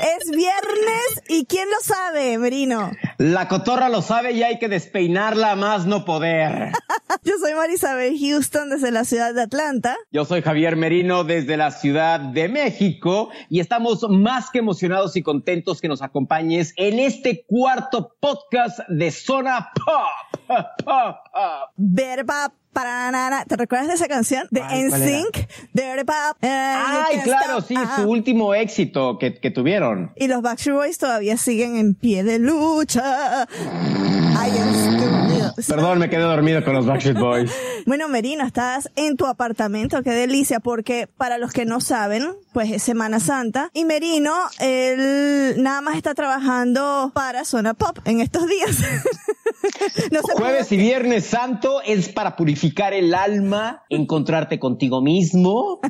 Es viernes y ¿quién lo sabe, Merino? La cotorra lo sabe y hay que despeinarla más no poder. Yo soy Marisabel Houston desde la ciudad de Atlanta. Yo soy Javier Merino desde la Ciudad de México y estamos más que emocionados y contentos que nos acompañes en este cuarto podcast de Zona Pop. pop, pop. Verba para ¿Te recuerdas de esa canción? De NSYNC. Dirty Pop. eh, Ay, can't claro, sí, Ajá. su último éxito que, que tuvieron. Y los Backstreet Boys todavía siguen en pie de lucha. Perdón, me quedé dormido con los Backstreet Boys. Bueno, Merino, estás en tu apartamento, qué delicia, porque para los que no saben, pues es Semana Santa y Merino, él nada más está trabajando para Zona Pop en estos días. no Jueves y Viernes Santo es para purificar el alma, encontrarte contigo mismo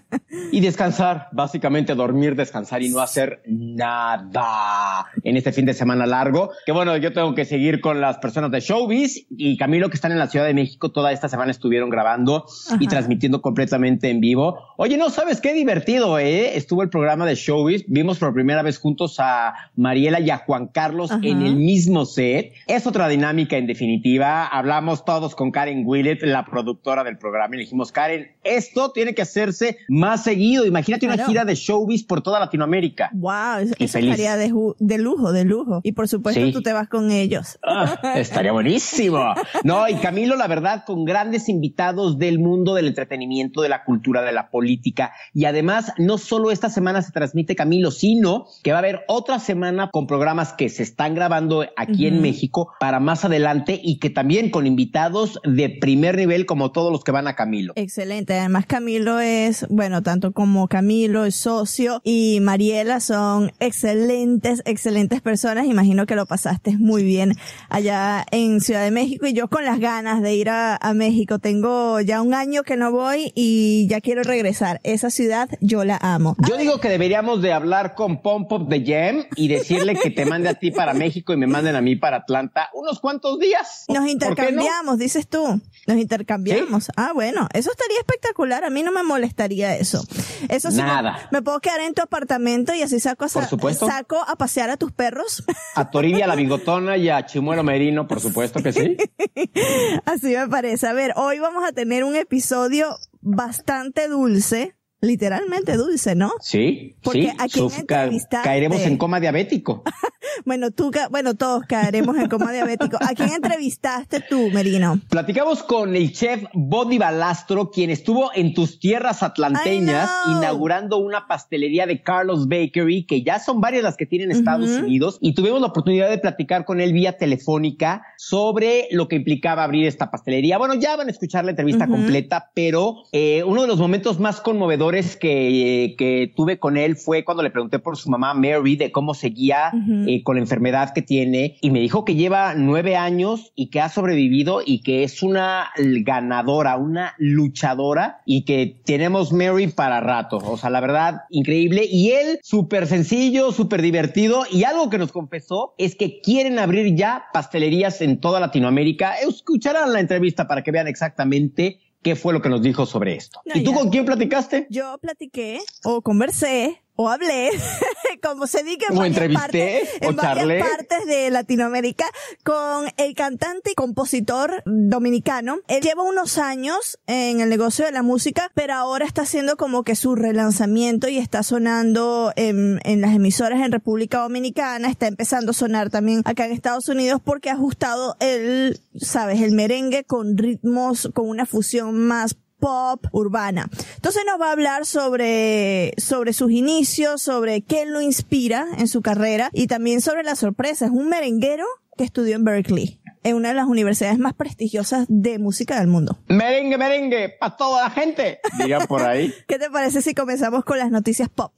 y descansar. Básicamente dormir, descansar y no hacer nada en este fin de semana largo. Que bueno, yo tengo que seguir con las personas de Showbiz y Camilo que están en la Ciudad de México toda esta semana estuvieron grabando y transmitiendo completamente en vivo. Oye, no sabes qué divertido, ¿eh? Estuvo el programa de Showbiz. Vimos por primera vez juntos a Mariela y a Juan Carlos Ajá. en el mismo set. Es otra dinámica en definitiva. Hablamos todos con Karen Willett, la productora del programa, y le dijimos, Karen, esto tiene que hacerse más seguido. Imagínate una gira de showbiz por toda Latinoamérica. Wow, eso, eso feliz. estaría de, lujo, de lujo. Y por supuesto Sí. tú te vas con ellos. Ah, estaría buenísimo. No, y Camilo, la verdad, con grandes invitados del mundo del entretenimiento, de la cultura, de la política. Y además, no solo esta semana se transmite Camilo, sino que va a haber otra semana con programas que se están grabando aquí en. México para más adelante y que también con invitados de primer nivel como todos los que van a Camilo. Excelente. Además, Camilo es, bueno, tanto como Camilo es socio y Mariela son excelentes, excelentes personas. Imagino que lo pasaste muy bien allá en Ciudad de México y yo con las ganas de ir a, a México. Tengo ya un año que no voy y ya quiero regresar. Esa ciudad yo la amo. Yo digo que deberíamos de hablar con Pom Pop de Jam y decirle que te mande a ti para México y me manden a mí para Atlanta unos cuantos días. Nos intercambiamos, dices tú. Nos intercambiamos. Ah, bueno, eso estaría espectacular. A mí no me molestaría eso. Eso sí, Nada. Me, me puedo quedar en tu apartamento y así saco a, sa- Por supuesto. saco a pasear a tus perros. A Toribia la bigotona y a Chimuelo Merino, por supuesto que sí. así me parece. A ver, hoy vamos a tener un episodio bastante dulce. Literalmente dulce, ¿no? Sí, Porque sí. ¿a quién Suf- ca- caeremos en coma diabético. Bueno, tú, bueno, todos caeremos en coma diabético. ¿A quién entrevistaste tú, Merino? Platicamos con el chef Body Balastro, quien estuvo en tus tierras atlanteñas inaugurando una pastelería de Carlos Bakery, que ya son varias las que tienen Estados. Unidos, y tuvimos la oportunidad de platicar con él vía telefónica sobre lo que implicaba abrir esta pastelería. Bueno, ya van a escuchar la entrevista completa, pero eh, uno de los momentos más conmovedores que, que tuve con él fue cuando le pregunté por su mamá Mary de cómo seguía Ujú. eh, con la enfermedad que tiene y me dijo que lleva nueve años y que ha sobrevivido y que es una ganadora, una luchadora y que tenemos Mary para rato. O sea, la verdad, increíble. Y él, súper sencillo, súper divertido y algo que nos confesó es que quieren abrir ya pastelerías en toda Latinoamérica. Escucharán la entrevista para que vean exactamente qué fue lo que nos dijo sobre esto. No, ¿Y tú ya. con quién platicaste? Yo platiqué o conversé o hablé, como se diga en O varias o partes de Latinoamérica con el cantante y compositor dominicano. Él lleva unos años en el negocio de la música, pero ahora está haciendo como que su relanzamiento y está sonando en, en las emisoras en República Dominicana, está empezando a sonar también acá en Estados Unidos porque ha ajustado el, sabes, el merengue con ritmos, con una fusión más pop urbana. Entonces nos va a hablar sobre, sobre sus inicios, sobre qué lo inspira en su carrera y también sobre la sorpresa. Es un merenguero que estudió en Berkeley, en una de las universidades más prestigiosas de música del mundo. Merengue, merengue, para toda la gente. Diría por ahí. ¿Qué te parece si comenzamos con las noticias pop?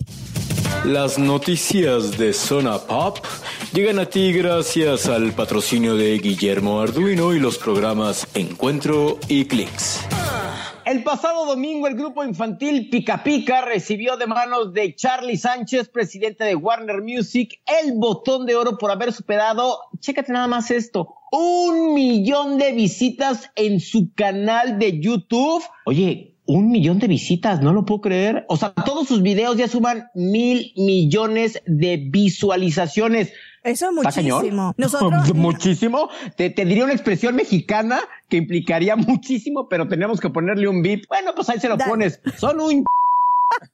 Las noticias de Zona Pop llegan a ti gracias al patrocinio de Guillermo Arduino y los programas Encuentro y Clicks. El pasado domingo el grupo infantil Pica Pica recibió de manos de Charlie Sánchez, presidente de Warner Music, el botón de oro por haber superado, chécate nada más esto, un millón de visitas en su canal de YouTube. Oye, un millón de visitas, no lo puedo creer. O sea, todos sus videos ya suman mil millones de visualizaciones. Eso es muchísimo. Nosotros, muchísimo. Te, te, diría una expresión mexicana que implicaría muchísimo, pero tenemos que ponerle un beat. Bueno, pues ahí se lo pones. Son un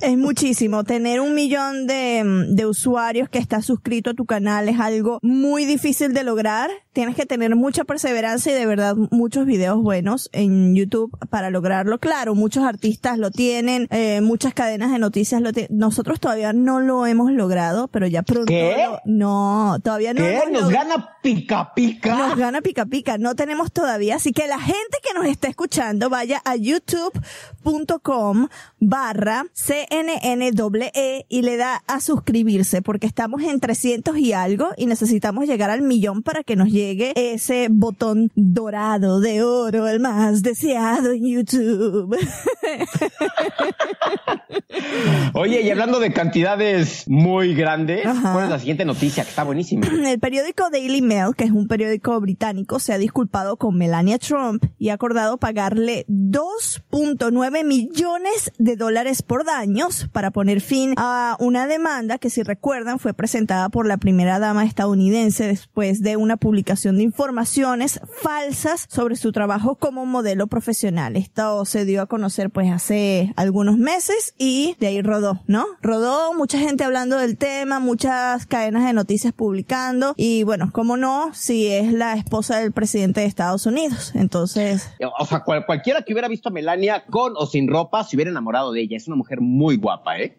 es muchísimo. Tener un millón de, de, usuarios que está suscrito a tu canal es algo muy difícil de lograr. Tienes que tener mucha perseverancia y de verdad muchos videos buenos en YouTube para lograrlo. Claro, muchos artistas lo tienen, eh, muchas cadenas de noticias lo tienen. Nosotros todavía no lo hemos logrado, pero ya pronto. ¿Qué? no, todavía no. ¿Qué? ¿Nos gana pica pica? Nos gana pica pica. No tenemos todavía. Así que la gente que nos está escuchando vaya a youtube.com barra CNNWE y le da a suscribirse porque estamos en 300 y algo y necesitamos llegar al millón para que nos llegue ese botón dorado de oro, el más deseado en YouTube. Oye, y hablando de cantidades muy grandes, ¿cuál es la siguiente noticia que está buenísima? El periódico Daily Mail, que es un periódico británico, se ha disculpado con Melania Trump y ha acordado pagarle 2.9 millones de dólares por daños para poner fin a una demanda que si recuerdan fue presentada por la primera dama estadounidense después de una publicación de informaciones falsas sobre su trabajo como modelo profesional. Esto se dio a conocer pues hace algunos meses y de ahí rodó, ¿no? Rodó mucha gente hablando del tema, muchas cadenas de noticias publicando y bueno, cómo no, si es la esposa del presidente de Estados Unidos. Entonces... O sea, cualquiera que hubiera visto a Melania con o sin ropa se hubiera de ella. Es una mujer muy guapa, ¿eh?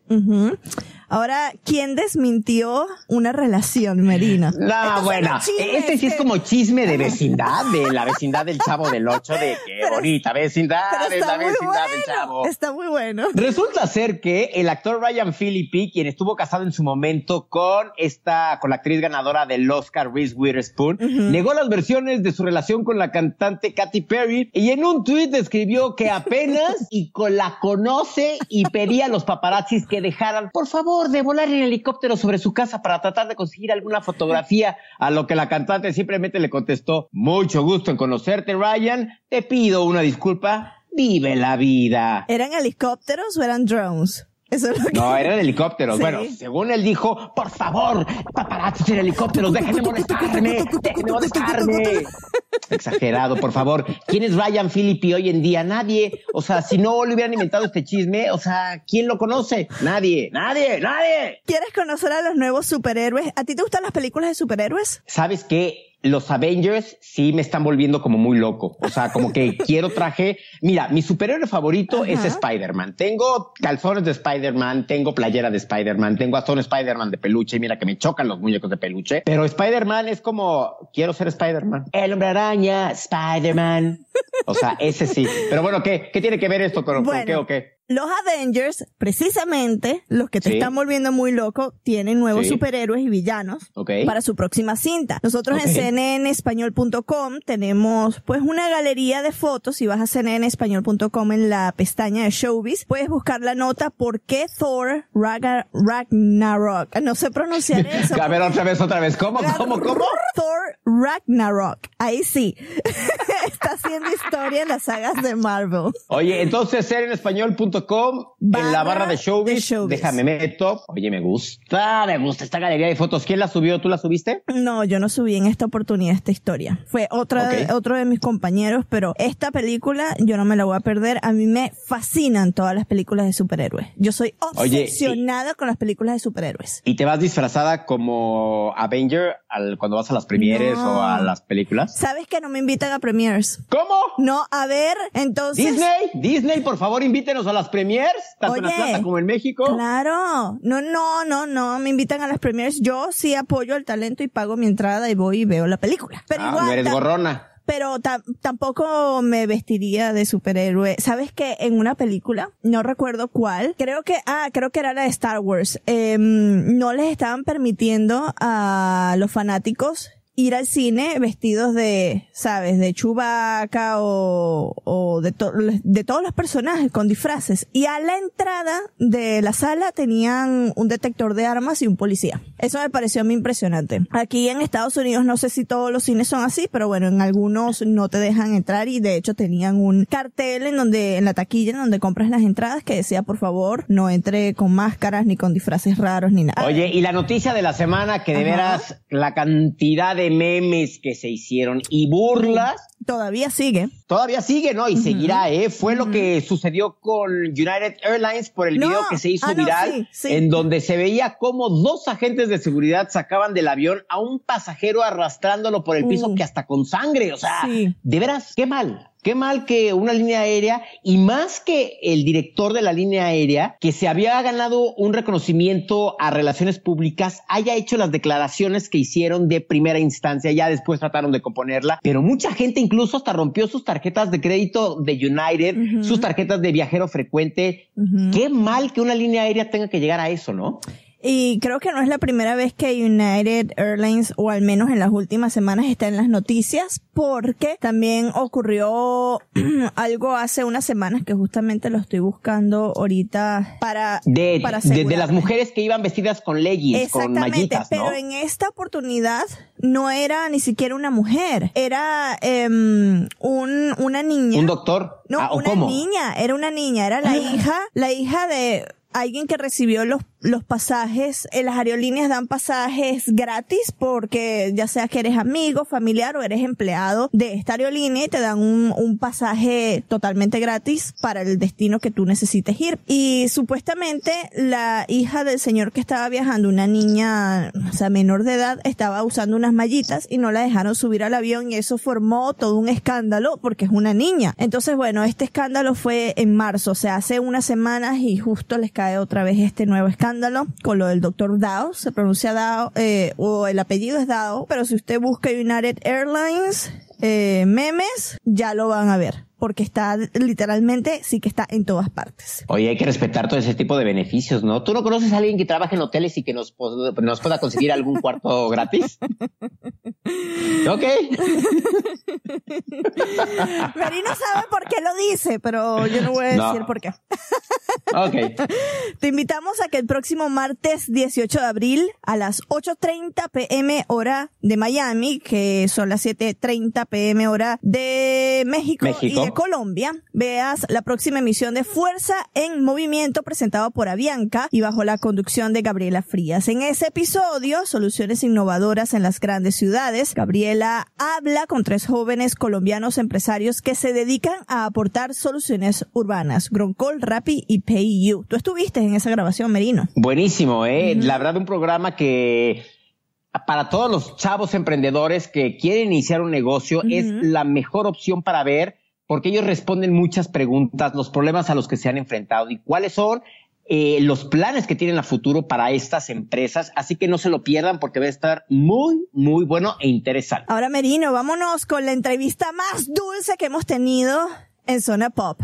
Ahora, ¿quién desmintió una relación, Merino? No, bueno, este sí es como chisme de vecindad, de la vecindad del chavo del 8, de qué bonita vecindad, es la vecindad del chavo. Está muy bueno. Resulta ser que el actor Ryan Phillippe, quien estuvo casado en su momento con esta, con la actriz ganadora del Oscar, Reese Witherspoon, negó las versiones de su relación con la cantante Katy Perry y en un tuit describió que apenas y con la conoce y pedía a los paparazzis que dejaran, por favor, de volar en helicóptero sobre su casa para tratar de conseguir alguna fotografía, a lo que la cantante simplemente le contestó, mucho gusto en conocerte, Ryan, te pido una disculpa, vive la vida. ¿Eran helicópteros o eran drones? No, eran helicópteros. Bueno, según él dijo, por favor, paparazzi en helicópteros, déjenme molestarme, déjenme molestarme. Exagerado, por favor. ¿Quién es Ryan Philippi hoy en día? Nadie. O sea, si no le hubieran inventado este chisme, o sea, ¿quién lo conoce? Nadie, nadie, nadie. ¿Quieres conocer a los nuevos superhéroes? ¿A ti te gustan las películas de superhéroes? ¿Sabes qué? Los Avengers sí me están volviendo como muy loco. O sea, como que quiero traje. Mira, mi superhéroe favorito es Spider-Man. Tengo calzones de Spider-Man, tengo playera de Spider-Man, tengo hasta un Spider-Man de peluche. Mira que me chocan los muñecos de peluche. Pero Spider-Man es como, quiero ser Spider-Man. El hombre araña, Spider-Man. O sea, ese sí. Pero bueno, ¿qué, qué tiene que ver esto con, con qué o qué? Los Avengers, precisamente, los que te están volviendo muy loco, tienen nuevos superhéroes y villanos para su próxima cinta. Nosotros en cnnespañol.com tenemos pues una galería de fotos. Si vas a cnnespañol.com en la pestaña de Showbiz, puedes buscar la nota por qué Thor Ragnarok. No sé pronunciar eso. a ver, otra vez, otra vez. ¿Cómo, cómo, cómo? Thor Ragnarok. Ahí sí. Está haciendo historia en las sagas de Marvel. Oye, entonces cnnespañol.com en la barra de showbiz, Déjame meto. Oye, me gusta, me gusta esta galería de fotos. ¿Quién la subió? ¿Tú la subiste? No, yo no subí en esta oportunidad esta historia. Fue otra otro de mis compañeros, pero esta película yo no me la voy a perder. A mí me fascinan todas las películas de superhéroes. Yo soy obsesionada con las películas de superhéroes. ¿Y te vas disfrazada como Avenger al, cuando vas a las premieres o a las películas? ¿Sabes que no me invitan a premieres? ¿Cómo? No, a ver, entonces... Disney, Disney, por favor, invítenos a las premiers, tanto en Atlanta como en México. Claro. No, no, no, no. Me invitan a las premiers. Yo sí apoyo el talento y pago mi entrada y voy y veo la película. Pero ah, igual. Eres gorrona. pero tampoco me vestiría de superhéroe. ¿Sabes que en una película, no recuerdo cuál, creo que, ah, creo que era la de Star Wars, eh, no les estaban permitiendo a los fanáticos ir al cine vestidos de, sabes, de Chewbacca o, o de, de todos los personajes con disfraces. Y a la entrada de la sala tenían un detector de armas y un policía. Eso me pareció muy impresionante. Aquí en Estados Unidos no sé si todos los cines son así, pero bueno, en algunos no te dejan entrar y de hecho tenían un cartel en donde, en la taquilla en donde compras las entradas que decía por favor no entre con máscaras ni con disfraces raros ni nada. Oye, y la noticia de la semana que de veras la cantidad de memes que se hicieron y burlas. Todavía sigue. Todavía sigue, ¿no? Y seguirá, ¿eh? Fue lo que sucedió con United Airlines por el video que se hizo ah, viral, en donde se veía como dos agentes de seguridad sacaban del avión a un pasajero arrastrándolo por el piso que hasta con sangre. O sea, de veras, qué mal. Qué mal que una línea aérea y más que el director de la línea aérea, que se había ganado un reconocimiento a relaciones públicas, haya hecho las declaraciones que hicieron de primera instancia, ya después trataron de componerla, pero mucha gente incluso hasta rompió sus tarjetas de crédito de United, sus tarjetas de viajero frecuente. Qué mal que una línea aérea tenga que llegar a eso, ¿no? Y creo que no es la primera vez que United Airlines, o al menos en las últimas semanas, está en las noticias, porque también ocurrió algo hace unas semanas que justamente lo estoy buscando ahorita para de, de, las mujeres que iban vestidas con leggings, con mallitas, ¿no? Pero en esta oportunidad no era ni siquiera una mujer, era um, un, una niña. ¿Un doctor? No, ah, una niña, era una niña, era la ah. hija, la hija de alguien que recibió los, los pasajes, en las aerolíneas dan pasajes gratis porque ya sea que eres amigo, familiar o eres empleado de esta aerolínea y te dan un, un pasaje totalmente gratis para el destino que tú necesites ir. Y supuestamente la hija del señor que estaba viajando, una niña, o sea, menor de edad, estaba usando unas mallitas y no la dejaron subir al avión y eso formó todo un escándalo porque es una niña. Entonces, bueno, este escándalo fue en marzo, o sea, hace unas semanas y justo les cae otra vez este nuevo escándalo con lo del doctor Dao. Se pronuncia Dao, eh, o el apellido es Dao, pero si usted busca United Airlines, eh, memes, ya lo van a ver porque está literalmente, sí que está en todas partes. Oye, hay que respetar todo ese tipo de beneficios, ¿no? ¿Tú no conoces a alguien que trabaja en hoteles y que nos, nos pueda conseguir algún cuarto gratis? ok. Marino sabe por qué lo dice, pero yo no voy a decir por qué. ok. Te invitamos a que el próximo martes 18 de abril a las 8.30 pm hora de Miami, que son las 7.30 pm hora de México, México de Colombia, veas la próxima emisión de Fuerza en Movimiento presentado por Avianca y bajo la conducción de Gabriela Frías. En ese episodio, Soluciones Innovadoras en las Grandes Ciudades, Gabriela habla con tres jóvenes colombianos empresarios que se dedican a aportar soluciones urbanas, Groncol, Rappi y PayU. Tú estuviste en esa grabación, Merino. Buenísimo, eh. La verdad, un programa que para todos los chavos emprendedores que quieren iniciar un negocio es la mejor opción para ver porque ellos responden muchas preguntas, los problemas a los que se han enfrentado y cuáles son eh, los planes que tienen a futuro para estas empresas. Así que no se lo pierdan porque va a estar muy, muy bueno e interesante. Ahora, Merino, vámonos con la entrevista más dulce que hemos tenido en Zona Pop.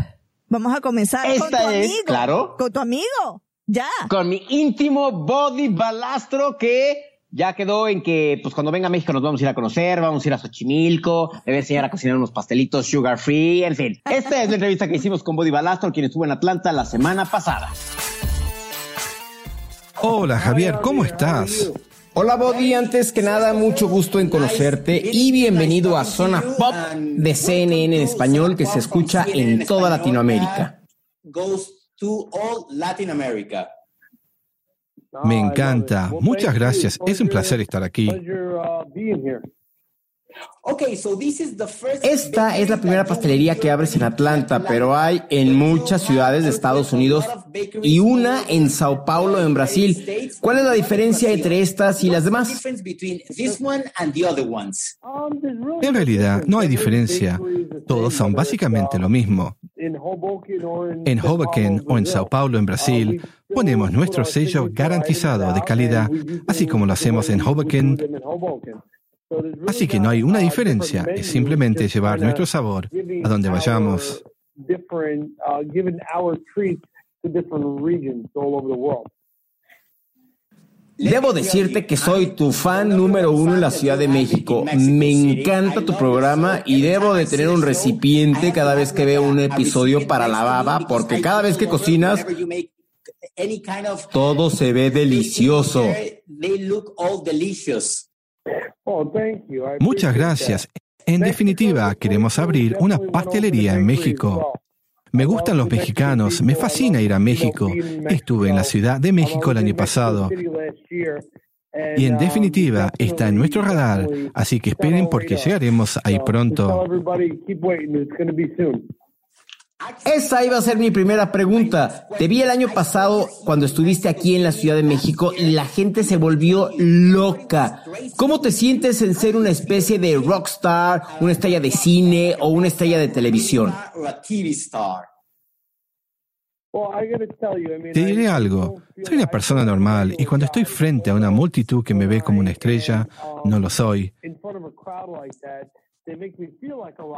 Vamos a comenzar con tu amigo. Claro. Con tu amigo. Ya. Con mi íntimo body balastro que ya quedó en que, pues cuando venga a México nos vamos a ir a conocer, vamos a ir a Xochimilco, debe enseñar a cocinar unos pastelitos sugar free, en fin. Esta es la entrevista que hicimos con Body Balastro, quien estuvo en Atlanta la semana pasada. Hola Javier, ¿cómo estás? Hola Body, antes que nada mucho gusto en conocerte y bienvenido a Zona Pop de CNN en español que se escucha en toda Latinoamérica. Goes to all Latin America. Me encanta. Muchas gracias. Es un placer estar aquí. Esta es la primera pastelería que abres en Atlanta, pero hay en muchas ciudades de Estados Unidos y una en Sao Paulo, en Brasil. ¿Cuál es la diferencia entre estas y las demás? En realidad, no hay diferencia. Todos son básicamente lo mismo. En Hoboken o en Sao Paulo, en Brasil, ponemos nuestro sello garantizado de calidad, así como lo hacemos en Hoboken Así que no hay una diferencia, es simplemente llevar nuestro sabor a donde vayamos. Debo decirte que soy tu fan número uno en la Ciudad de México. Me encanta tu programa y debo de tener un recipiente cada vez que veo un episodio para la baba, porque cada vez que cocinas, todo se ve delicioso. Muchas gracias. En definitiva, queremos abrir una pastelería en México. Me gustan los mexicanos, me fascina ir a México. Estuve en la Ciudad de México el año pasado. Y en definitiva, está en nuestro radar, así que esperen porque llegaremos ahí pronto. Esa iba a ser mi primera pregunta. Te vi el año pasado cuando estuviste aquí en la Ciudad de México y la gente se volvió loca. ¿Cómo te sientes en ser una especie de rockstar, una estrella de cine o una estrella de televisión? Te diré algo. Soy una persona normal y cuando estoy frente a una multitud que me ve como una estrella, no lo soy.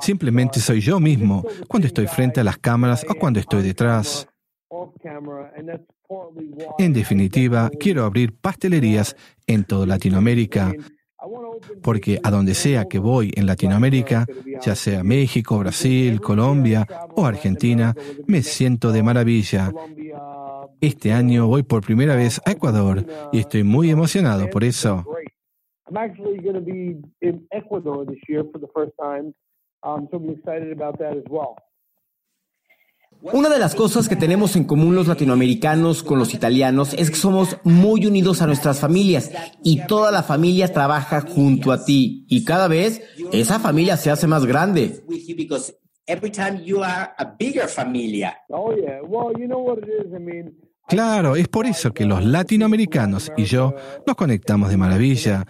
Simplemente soy yo mismo cuando estoy frente a las cámaras o cuando estoy detrás. En definitiva, quiero abrir pastelerías en toda Latinoamérica, porque a donde sea que voy en Latinoamérica, ya sea México, Brasil, Colombia o Argentina, me siento de maravilla. Este año voy por primera vez a Ecuador y estoy muy emocionado por eso. I'm actually going to be in Ecuador this year for the first time, um, so I'm excited about that as well. Una de las cosas que tenemos en común los latinoamericanos con los italianos es que somos muy unidos a nuestras familias y toda la familia trabaja junto a ti y cada vez esa familia se hace más grande. Claro, es por eso que los latinoamericanos y yo nos conectamos de maravilla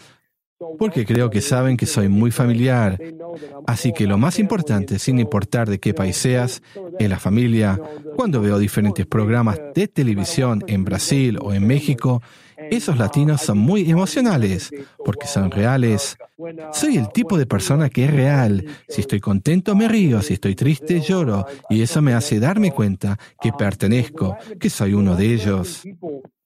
porque creo que saben que soy muy familiar. Así que lo más importante, sin importar de qué país seas, es la familia. Cuando veo diferentes programas de televisión en Brasil o en México, esos latinos son muy emocionales porque son reales. Soy el tipo de persona que es real. Si estoy contento me río, si estoy triste lloro y eso me hace darme cuenta que pertenezco, que soy uno de ellos.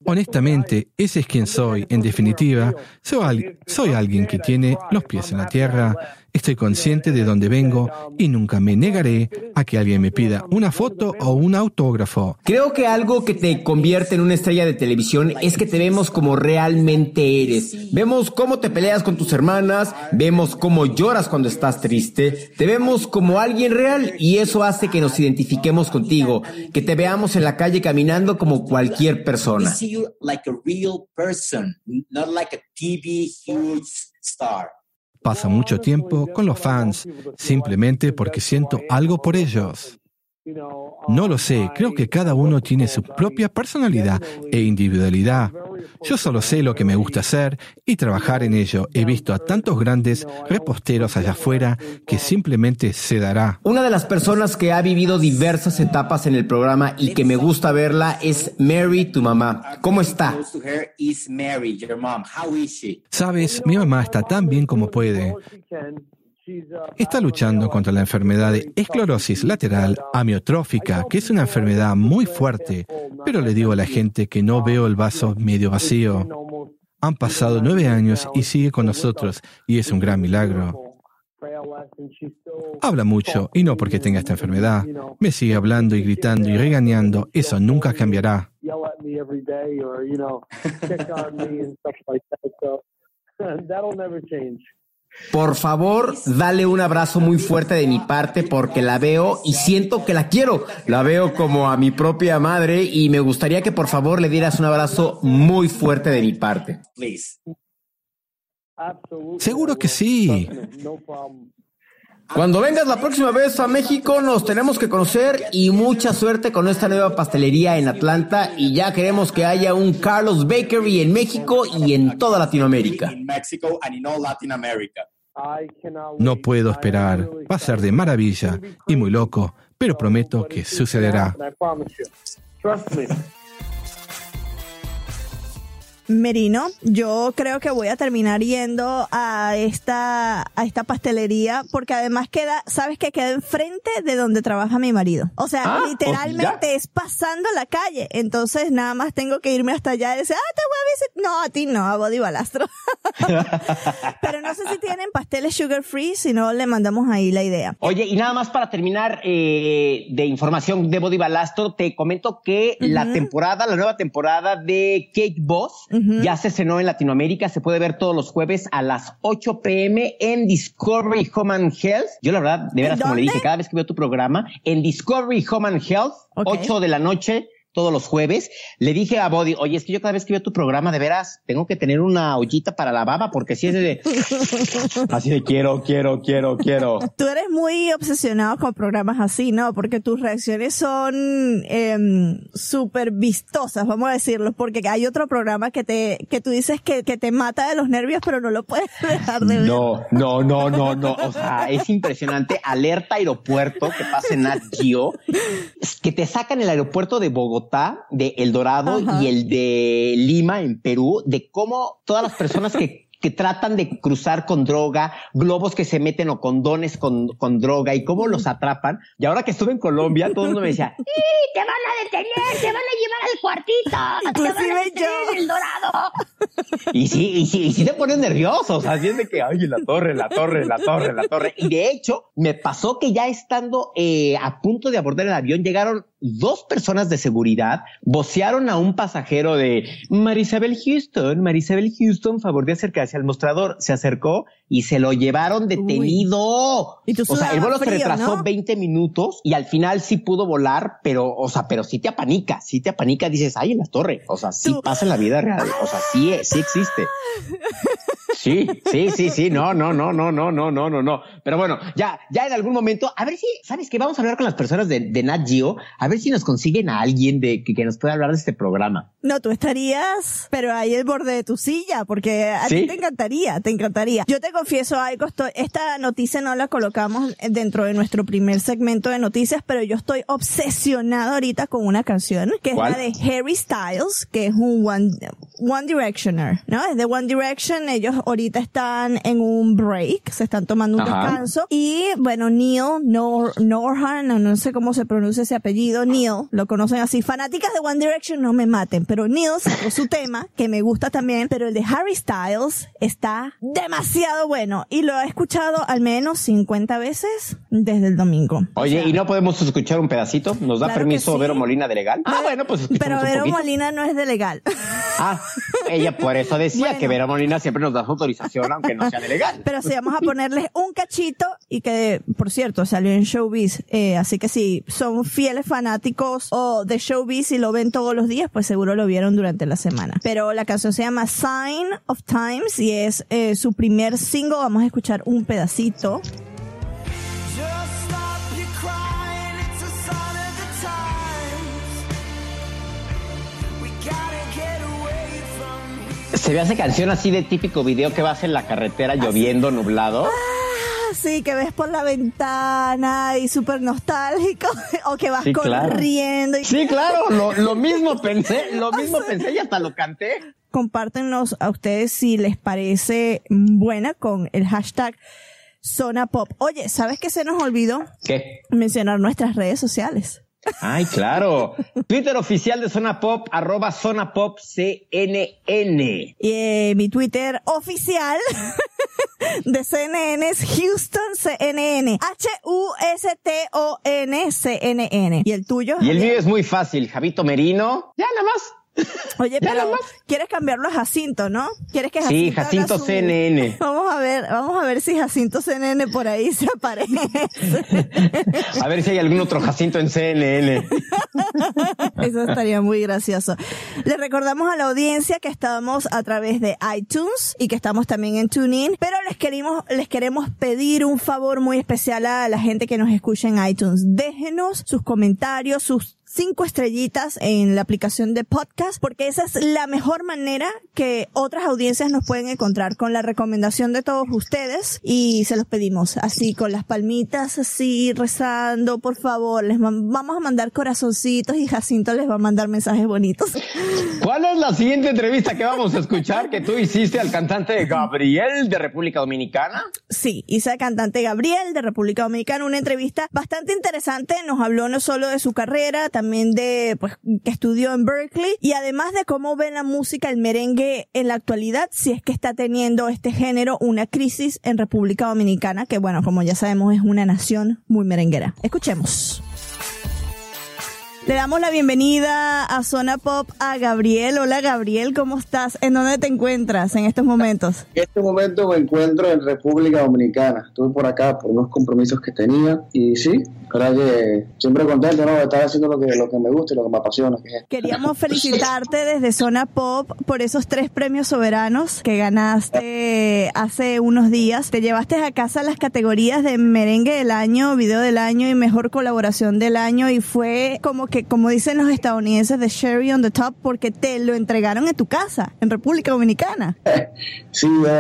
Honestamente, ese es quien soy. En definitiva, soy, soy alguien que tiene los pies en la tierra, Estoy consciente de dónde vengo y nunca me negaré a que alguien me pida una foto o un autógrafo. Creo que algo que te convierte en una estrella de televisión es que te vemos como realmente eres. Vemos cómo te peleas con tus hermanas, vemos cómo lloras cuando estás triste, te vemos como alguien real y eso hace que nos identifiquemos contigo, que te veamos en la calle caminando como cualquier persona. Pasa mucho tiempo con los fans simplemente porque siento algo por ellos. No lo sé, creo que cada uno tiene su propia personalidad e individualidad. Yo solo sé lo que me gusta hacer y trabajar en ello. He visto a tantos grandes reposteros allá afuera que simplemente se dará. Una de las personas que ha vivido diversas etapas en el programa y que me gusta verla es Mary, tu mamá. ¿Cómo está? Sabes, mi mamá está tan bien como puede. Está luchando contra la enfermedad de esclerosis lateral amiotrófica, que es una enfermedad muy fuerte, pero le digo a la gente que no veo el vaso medio vacío. Han pasado nueve años y sigue con nosotros, y es un gran milagro. Habla mucho, y no porque tenga esta enfermedad. Me sigue hablando y gritando y regañando. Eso nunca cambiará. Por favor, dale un abrazo muy fuerte de mi parte porque la veo y siento que la quiero. La veo como a mi propia madre y me gustaría que por favor le dieras un abrazo muy fuerte de mi parte. Seguro que sí. Cuando vengas la próxima vez a México nos tenemos que conocer y mucha suerte con esta nueva pastelería en Atlanta y ya queremos que haya un Carlos Bakery en México y en toda Latinoamérica. No puedo esperar. Va a ser de maravilla y muy loco, pero prometo que sucederá. Merino, yo creo que voy a terminar yendo a esta, a esta pastelería porque además queda, sabes que queda enfrente de donde trabaja mi marido. O sea, Ah, literalmente es pasando la calle. Entonces nada más tengo que irme hasta allá y decir, ah, te voy a visitar. No, a ti no, a Body Balastro. Pero no sé si tienen pasteles sugar free, si no le mandamos ahí la idea. Oye, y nada más para terminar eh, de información de Body Balastro, te comento que la temporada, la nueva temporada de Cake Boss ya se cenó en Latinoamérica, se puede ver todos los jueves a las 8 pm en Discovery Home and Health. Yo la verdad, de veras, como le dije, cada vez que veo tu programa, en Discovery Home and Health, Ok. 8 de la noche, todos los jueves, le dije a Body, oye, es que yo cada vez que veo tu programa, de veras, tengo que tener una ollita para la baba, porque si es de, así de quiero, quiero, quiero, quiero. Tú eres muy obsesionado con programas así, ¿no? Porque tus reacciones son em, súper vistosas, vamos a decirlo, porque hay otro programa que te que tú dices que, que te mata de los nervios, pero no lo puedes dejar de ver. No, no, no, no, no. O sea, es impresionante. Alerta aeropuerto que pasa en Nat Geo, que te sacan el aeropuerto de Bogotá, de El Dorado Ajá. y el de Lima en Perú, de cómo todas las personas que que tratan de cruzar con droga, globos que se meten o condones con, con droga y cómo los atrapan. Y ahora que estuve en Colombia, todo el mundo me decía, ¡Sí, te van a detener! ¡Te van a llevar al cuartito! ¡Te van Inclusive a detener yo. el dorado! Y sí, y sí, y sí te pones nervioso. O sea, así es de que, ay, la torre, la torre, la torre, la torre. Y de hecho, me pasó que ya estando eh, a punto de abordar el avión, llegaron dos personas de seguridad, vocearon a un pasajero de Marisabel Houston, Marisabel Houston, favor de acercarse al mostrador. Se acercó y se lo llevaron detenido. Y o sea, el vuelo se retrasó ¿no? 20 minutos y al final sí pudo volar, pero, o sea, pero sí te apanica, sí te apanica, dices, ay, en la torre. O sea, sí Tú- pasa en la vida real. O sea, sí, sí existe. Sí, sí, sí, sí, no, no, no, no, no, no, no, no, no. Pero bueno, ya, ya en algún momento, a ver si, ¿sabes qué? Vamos a hablar con las personas de, de Nat Geo, a ver si nos consiguen a alguien de que, que nos pueda hablar de este programa. No, tú estarías, pero ahí el borde de tu silla, porque a ¿Sí? ti te encantaría, te encantaría. Yo te confieso algo, estoy, esta noticia no la colocamos dentro de nuestro primer segmento de noticias, pero yo estoy obsesionada ahorita con una canción, que ¿Cuál? es la de Harry Styles, que es un One, One Directioner, ¿no? Es de One Direction, ellos ahorita están en un break, se están tomando un Ajá. descanso, y bueno, Neil Nor Norhan, no, no sé cómo se pronuncia ese apellido, Neil, lo conocen así. Fanáticas de One Direction no me maten, pero Neil sacó su tema, que me gusta también, pero el de Harry Styles está demasiado bueno y lo he escuchado al menos 50 veces desde el domingo. O Oye, sea, ¿y no podemos escuchar un pedacito? ¿Nos da Claro permiso sí. Vero Molina de legal? Ah, bueno, pues Pero Vero. Molina no es de legal. Ah, ella por eso decía Bueno. que Vero Molina siempre nos da su autorización, aunque no sea legal. Pero si vamos a ponerles un cachito y que, por cierto, salió en Showbiz. Eh, así que si son fieles fanáticos o de Showbiz y lo ven todos los días, pues seguro lo vieron durante la semana. Pero la canción se llama Sign of Times y es eh, su primer single. Vamos a escuchar un pedacito. Se ve esa canción así de típico video que vas en la carretera lloviendo, nublado. Así que ves por la ventana y súper nostálgico o que vas Sí, claro. corriendo y Sí, claro, lo, lo mismo pensé, lo mismo pensé y hasta lo canté. compártenos a ustedes si les parece buena con el hashtag Zona Pop. Oye, ¿sabes qué se nos olvidó? ¿Qué? Mencionar nuestras redes sociales. Ay, claro. Twitter oficial de Zona Pop, arroba Zona Pop CNN. Y eh, mi Twitter oficial de CNN es Houston CNN. H-U-S-T-O-N CNN. ¿Y el tuyo? Y el mío es muy fácil, Javito Merino. Ya nada más. Oye, pero quieres cambiarlo a Jacinto, ¿no? ¿Quieres que Sí, Jacinto haga Jacinto su- CNN. Vamos a ver, vamos a ver si Jacinto CNN por ahí se aparece. A ver si hay algún otro Jacinto en CNN. Eso estaría muy gracioso. Le recordamos a la audiencia que estamos a través de iTunes y que estamos también en TuneIn, pero les queremos, les queremos pedir un favor muy especial a la gente que nos escucha en iTunes. Déjenos sus comentarios, sus cinco estrellitas en la aplicación de podcast, porque esa es la mejor manera que otras audiencias nos pueden encontrar con la recomendación de todos ustedes y se los pedimos así con las palmitas así rezando, por favor, les vamos a mandar corazoncitos y Jacinto les va a mandar mensajes bonitos. ¿Cuál es la siguiente entrevista que vamos a escuchar que tú hiciste al cantante Gabriel de República Dominicana? Sí, hice al cantante Gabriel de República Dominicana una entrevista bastante interesante. Nos habló no solo de su carrera, también de pues que estudió en Berkeley y además de cómo ve la música, el merengue en la actualidad, si es que está teniendo este género una crisis en República Dominicana, que bueno, como ya sabemos es una nación muy merenguera. Escuchemos. Le damos la bienvenida a Zona Pop a Gabriel. Hola Gabriel, ¿cómo estás? ¿En dónde te encuentras en estos momentos? En este momento me encuentro en República Dominicana. Estuve por acá por unos compromisos que tenía y sí, verdad que siempre contento ¿no? de estar haciendo lo que, lo que me gusta y lo que me apasiona. Que es Queríamos felicitarte desde Zona Pop por esos tres premios soberanos que ganaste hace unos días. Te llevaste a casa las categorías de merengue del año, video del año y mejor colaboración del año y fue como que, como dicen los estadounidenses, de Sherry on the top porque te lo entregaron en tu casa, en República Dominicana. Sí, de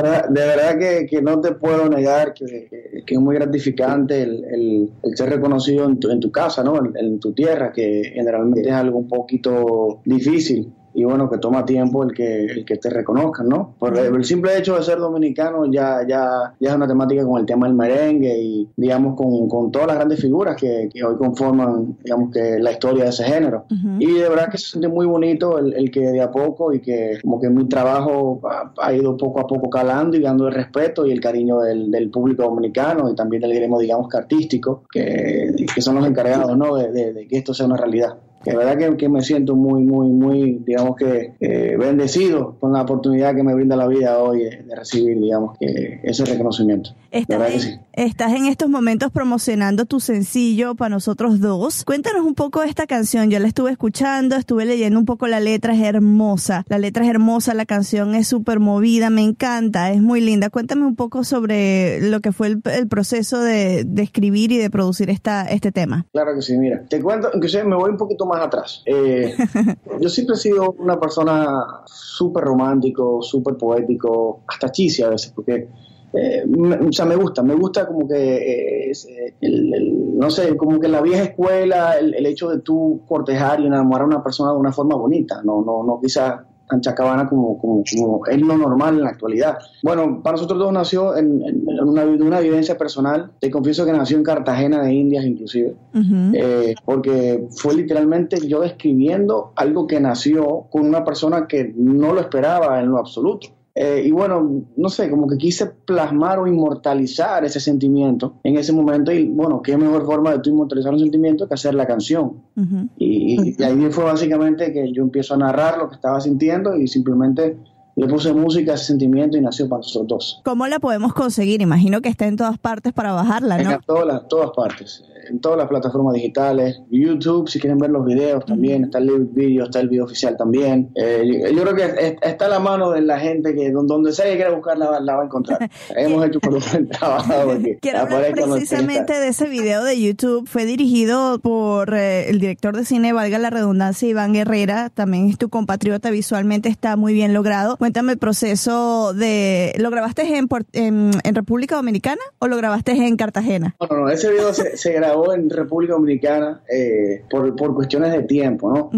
verdad, que, que no te puedo negar que, que- que es muy gratificante el, ser reconocido en tu, en tu casa, ¿no? En tu tierra, que generalmente es algo un poquito difícil y bueno, que toma tiempo el que, el que te reconozcan, ¿no? Por el, simple hecho de ser dominicano ya, ya, ya es una temática con el tema del merengue y digamos con, con todas las grandes figuras que, que hoy conforman, digamos que la historia de ese género. Y de verdad que se siente muy bonito el, el que de a poco y que como que mi trabajo ha, ha ido poco a poco calando y dando el respeto y el cariño del, del público dominicano y también del gremio, digamos que artístico, que, que son los encargados, ¿no? De, de- de que esto sea una realidad. Que de verdad que, que me siento muy, muy, muy, digamos que eh, bendecido con la oportunidad que me brinda la vida hoy de, de recibir, digamos que ese reconocimiento. Estás que en, sí. estás en estos momentos promocionando tu sencillo para nosotros dos. Cuéntanos un poco de esta canción. Yo la estuve escuchando, estuve leyendo un poco la letra, es hermosa. La letra es hermosa, la canción es súper movida, me encanta, es muy linda. Cuéntame un poco sobre lo que fue el, el proceso de, de escribir y de producir esta, este tema. Claro que sí, mira, te cuento, inclusive me voy un poquito más atrás. Eh, yo siempre he sido una persona súper romántico, súper poético, hasta chisi a veces, porque, eh, me- o sea, me gusta, me gusta como que, eh, es, el- el- no sé, como que la vieja escuela, el, el hecho de tú cortejar y enamorar a una persona de una forma bonita, no, no, no quizás tan chacabana como, como, como es lo normal en la actualidad. Bueno, para nosotros dos nació en, una, una vivencia personal. Te confieso que nació en Cartagena de Indias, inclusive. Eh, porque fue literalmente yo describiendo algo que nació con una persona que no lo esperaba en lo absoluto. Eh, y bueno, no sé, como que quise plasmar o inmortalizar ese sentimiento en ese momento y bueno, qué mejor forma de tú inmortalizar un sentimiento que hacer la canción. Y, y ahí fue básicamente que yo empiezo a narrar lo que estaba sintiendo y simplemente le puse música a ese sentimiento y nació para nosotros dos. ¿Cómo la podemos conseguir? Imagino que está en todas partes para bajarla, En ¿no? todas, las, todas partes, en todas las plataformas digitales, YouTube, si quieren ver los videos también, está el lyric video, está el video oficial también. Eh, yo, creo que es- está a la mano de la gente que don- donde sea que quiera buscarla la, la va a encontrar. Hemos hecho por un buen trabajo Quiero hablar precisamente de ese video de YouTube. Fue dirigido por eh, el director de cine, valga la redundancia, Iván Herrera. También es tu compatriota, visualmente está muy bien logrado. Cuéntame el proceso de... ¿Lo grabaste en, en, en República Dominicana o lo grabaste en Cartagena? No, no, no, ese video se, se grabó en República Dominicana eh, por, por cuestiones de tiempo, ¿no?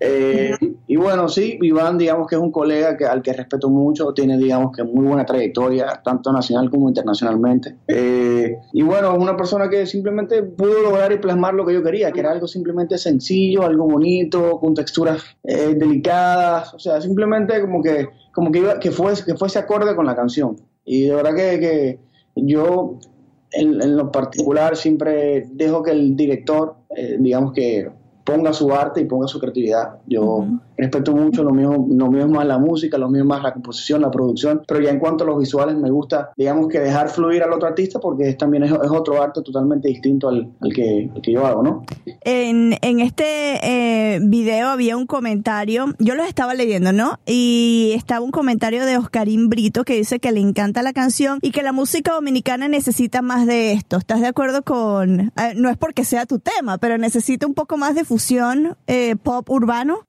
Eh, y bueno, sí, Iván, digamos que es un colega que, al que respeto mucho, tiene, digamos que muy buena trayectoria, tanto nacional como internacionalmente. Eh, y bueno, es una persona que simplemente pudo lograr y plasmar lo que yo quería, que era algo simplemente sencillo, algo bonito, con texturas delicadas, o sea, simplemente como que, como que, iba, que, fuese, que fuese acorde con la canción. Y de verdad que, que yo en, en lo particular siempre dejo que el director, eh, digamos que ponga su arte y ponga su creatividad. Yo. Respeto mucho, lo mío, lo mío es más la música, lo mío es más la composición, la producción, pero ya en cuanto a los visuales me gusta, digamos que dejar fluir al otro artista porque es, también es, es otro arte totalmente distinto al, al que, al que yo hago, ¿no? En, en este eh, video había un comentario, yo los estaba leyendo, ¿no? Y estaba un comentario de Oscarín Brito que dice que le encanta la canción y que la música dominicana necesita más de esto. ¿Estás de acuerdo con, eh, no es porque sea tu tema, pero necesita un poco más de fusión eh, pop urbano?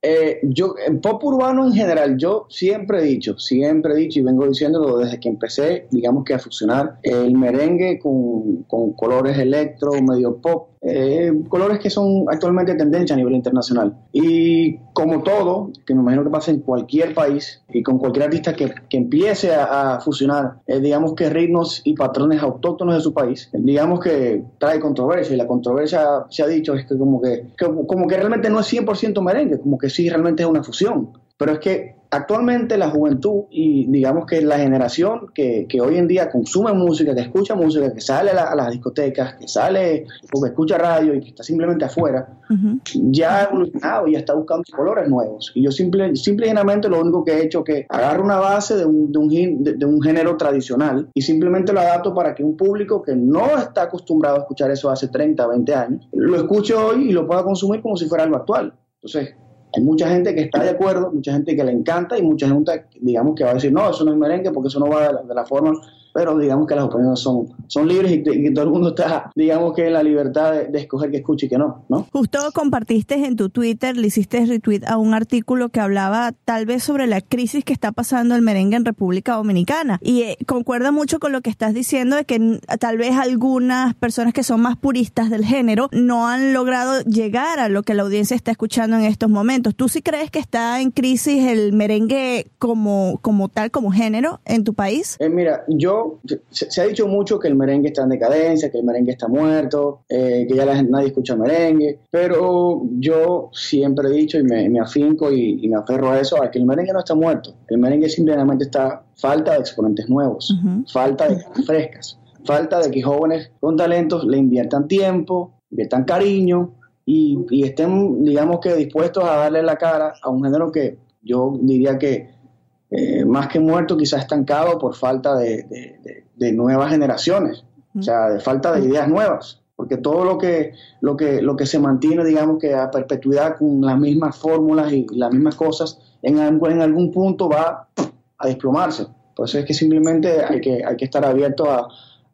Yo, en pop urbano en general, yo siempre he dicho, siempre he dicho y vengo diciéndolo desde que empecé, digamos que a fusionar el merengue con, con colores electro, medio pop, eh, colores que son actualmente tendencia a nivel internacional. Y como todo, que me imagino que pasa en cualquier país y con cualquier artista que, que empiece a, fusionar, eh, digamos que ritmos y patrones autóctonos de su país, digamos que trae controversia y la controversia se ha dicho es que como que, como, como que realmente no es 100% merengue, como que sí realmente es una fusión. Pero es que actualmente la juventud y digamos que la generación que, que hoy en día consume música, que escucha música, que sale a, la- a las discotecas, que sale o que escucha radio y que está simplemente afuera, ya ha evolucionado y ya está buscando colores nuevos. Y yo simple, simple y llanamente lo único que he hecho es que agarro una base de un, de, un, de un género tradicional y simplemente lo adapto para que un público que no está acostumbrado a escuchar eso hace 30, 20 años, lo escuche hoy y lo pueda consumir como si fuera algo actual. Entonces, hay mucha gente que está de acuerdo, mucha gente que le encanta y mucha gente, digamos, que va a decir, no, eso no es merengue porque eso no va de la, de la forma, pero digamos que las opiniones son, son libres y, y todo el mundo está, digamos que en la libertad de, de escoger que escuche y que no, ¿no? Justo compartiste en tu Twitter, le hiciste retweet a un artículo que hablaba tal vez sobre la crisis que está pasando el merengue en República Dominicana. Y eh, concuerda mucho con lo que estás diciendo de que tal vez algunas personas que son más puristas del género no han logrado llegar a lo que la audiencia está escuchando en estos momentos. ¿Tú sí crees que está en crisis el merengue como, como tal, como género en tu país? Eh, mira, yo, se, se ha dicho mucho que el merengue está en decadencia, que el merengue está muerto, eh, que ya la nadie escucha merengue, pero yo siempre he dicho y me, me afinco y, y me aferro a eso, a que el merengue no está muerto. El merengue simplemente está falta de exponentes nuevos, falta de caras frescas, falta de que jóvenes con talentos le inviertan tiempo, inviertan cariño y, y estén, digamos que, dispuestos a darle la cara a un género que yo diría que eh, más que muerto, quizás estancado por falta de, nuevas generaciones, o sea, de falta de ideas nuevas, porque todo lo que, lo que, lo que se mantiene, digamos que a perpetuidad con las mismas fórmulas y las mismas cosas, en, algún- en algún punto va a desplomarse. Eso es que simplemente hay que, hay que estar abierto a,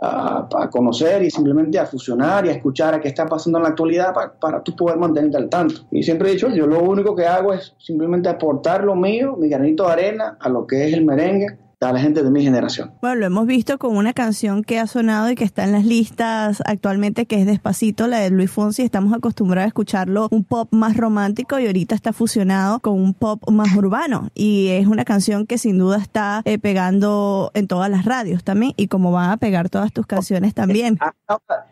a- conocer y simplemente a fusionar y a escuchar a qué está pasando en la actualidad para, para tú poder mantenerte al tanto. Y siempre he dicho, yo lo único que hago es simplemente aportar lo mío, mi granito de arena a lo que es el merengue a la gente de mi generación. Bueno, lo hemos visto con una canción que ha sonado y que está en las listas actualmente, que es Despacito, la de Luis Fonsi. Estamos acostumbrados a escucharlo un pop más romántico y ahorita está fusionado con un pop más urbano. Y es una canción que sin duda está eh, pegando en todas las radios también y como van a pegar todas tus canciones también.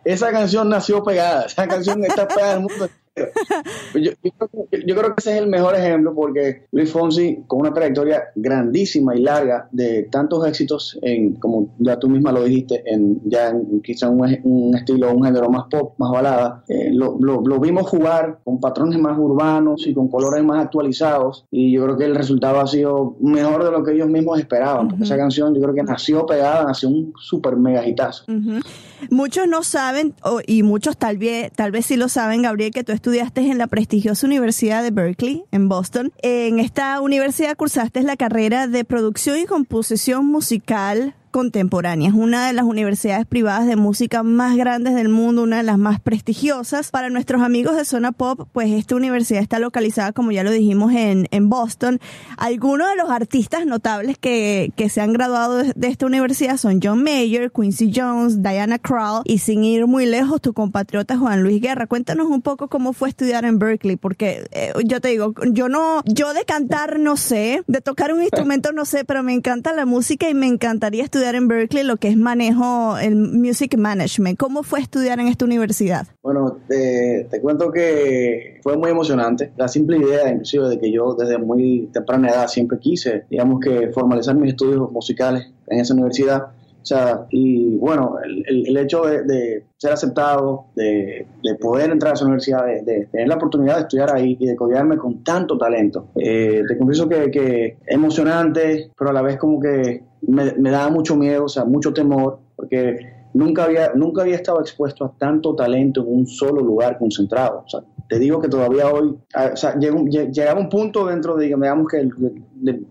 Esa canción nació pegada, esa canción está pegada en el mundo. Yo, yo creo que- yo creo que ese es el mejor ejemplo porque Luis Fonsi, con una trayectoria grandísima y larga de tantos éxitos, en, como ya tú misma lo dijiste, en ya en quizá un, un estilo, un género más pop, más balada, eh, lo, lo- lo vimos jugar con patrones más urbanos y con colores más actualizados y yo creo que el resultado ha sido mejor de lo que ellos mismos esperaban. porque Esa canción yo creo que nació pegada, nació un super mega hitazo. Muchos no saben, y muchos tal vez, tal vez sí lo saben, Gabriel, que tú estudiaste en la prestigiosa Universidad de Berkeley, en Boston. En esta universidad cursaste la carrera de producción y composición musical contemporánea. Es una de las universidades privadas de música más grandes del mundo, una de las más prestigiosas. Para nuestros amigos de Zona Pop, pues esta universidad está localizada, como ya lo dijimos, en, en Boston. Algunos de los artistas notables que, que se han graduado de, de esta universidad son John Mayer, Quincy Jones, Diana Krall y sin ir muy lejos, tu compatriota Juan Luis Guerra. Cuéntanos un poco cómo fue estudiar en Berkeley, porque eh, yo te digo, yo no, yo de cantar no sé, de tocar un instrumento no sé, pero me encanta la música y me encantaría estudiar en Berkeley lo que es manejo, el music management. ¿Cómo fue estudiar en esta universidad? Bueno, te, te cuento que fue muy emocionante. La simple idea, inclusive, de que yo desde muy temprana edad siempre quise, digamos que formalizar mis estudios musicales en esa universidad. O sea, y bueno, el, el- hecho de, ser aceptado, de, de poder entrar a esa universidad, de, tener la oportunidad de estudiar ahí y de codearme con tanto talento, eh, te confieso que, que emocionante, pero a la vez como que me, me mucho miedo, o sea, mucho temor, porque nunca había, nunca había estado expuesto a tanto talento en un solo lugar concentrado. O sea, te digo que todavía hoy, ah, o sea, llegaba un punto dentro de, digamos que, de, de- de-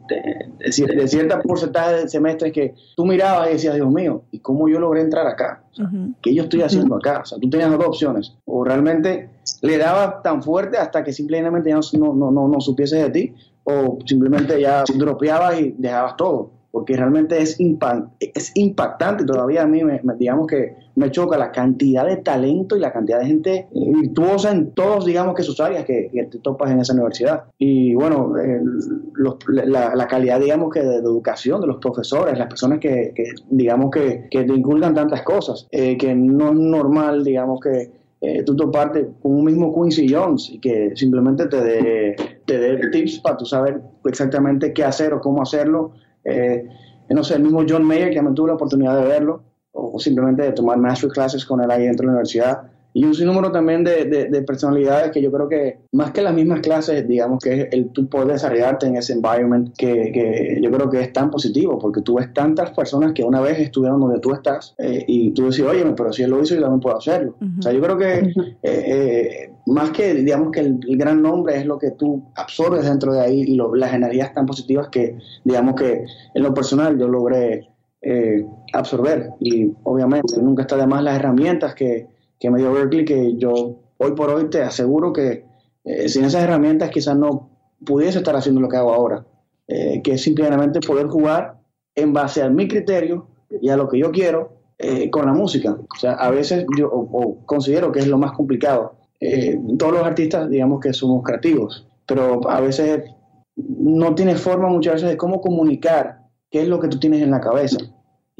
de cier- de cierto porcentaje de semestres que tú mirabas y decías, Dios mío, ¿y cómo yo logré entrar acá? O sea, Ujú. ¿Qué yo estoy haciendo acá? O sea, tú tenías dos opciones. O realmente le dabas tan fuerte hasta que simplemente ya no, no, no, no, no supieses de ti, o simplemente ya dropeabas y dejabas todo. Porque realmente es, impa- es impactante. Todavía a mí, me, digamos que me choca la cantidad de talento y la cantidad de gente eh, virtuosa en todos, digamos que sus áreas que, te topas en esa universidad. Y bueno, eh, la, calidad, digamos que de, educación de los profesores, las personas que, que, digamos que, que te inculcan tantas cosas, eh, que no es normal, digamos que eh, tú toparte con un mismo Quincy Jones y que simplemente te dé te tips para tú saber exactamente qué hacer o cómo hacerlo. Eh, no sé, el mismo John Mayer, que también tuve la oportunidad de verlo, o, o simplemente de tomar master classes con él ahí dentro de la universidad. Y un sinnúmero también de, de- de personalidades que yo creo que, más que las mismas clases, digamos que es el tú poder desarrollarte en ese environment que, que yo creo que es tan positivo, porque tú ves tantas personas que una vez estuvieron donde tú estás eh, y tú decís, oye, pero si él lo hizo, yo también puedo hacerlo. O sea, yo creo que eh, eh, más que, digamos que el, el gran nombre es lo que tú absorbes dentro de ahí lo- las energías tan positivas que, digamos que en lo personal yo logré absorber. Y obviamente nunca está de más las herramientas que, que me dio Berkeley, que yo hoy por hoy te aseguro que eh, sin esas herramientas quizás no pudiese estar haciendo lo que hago ahora, eh, que es simplemente poder jugar en base a mi criterio y a lo que yo quiero eh, con la música. O sea, a veces yo o- considero que es lo más complicado. Todos los artistas, digamos que somos creativos, pero a veces no tienes forma muchas veces de cómo comunicar qué es lo que tú tienes en la cabeza.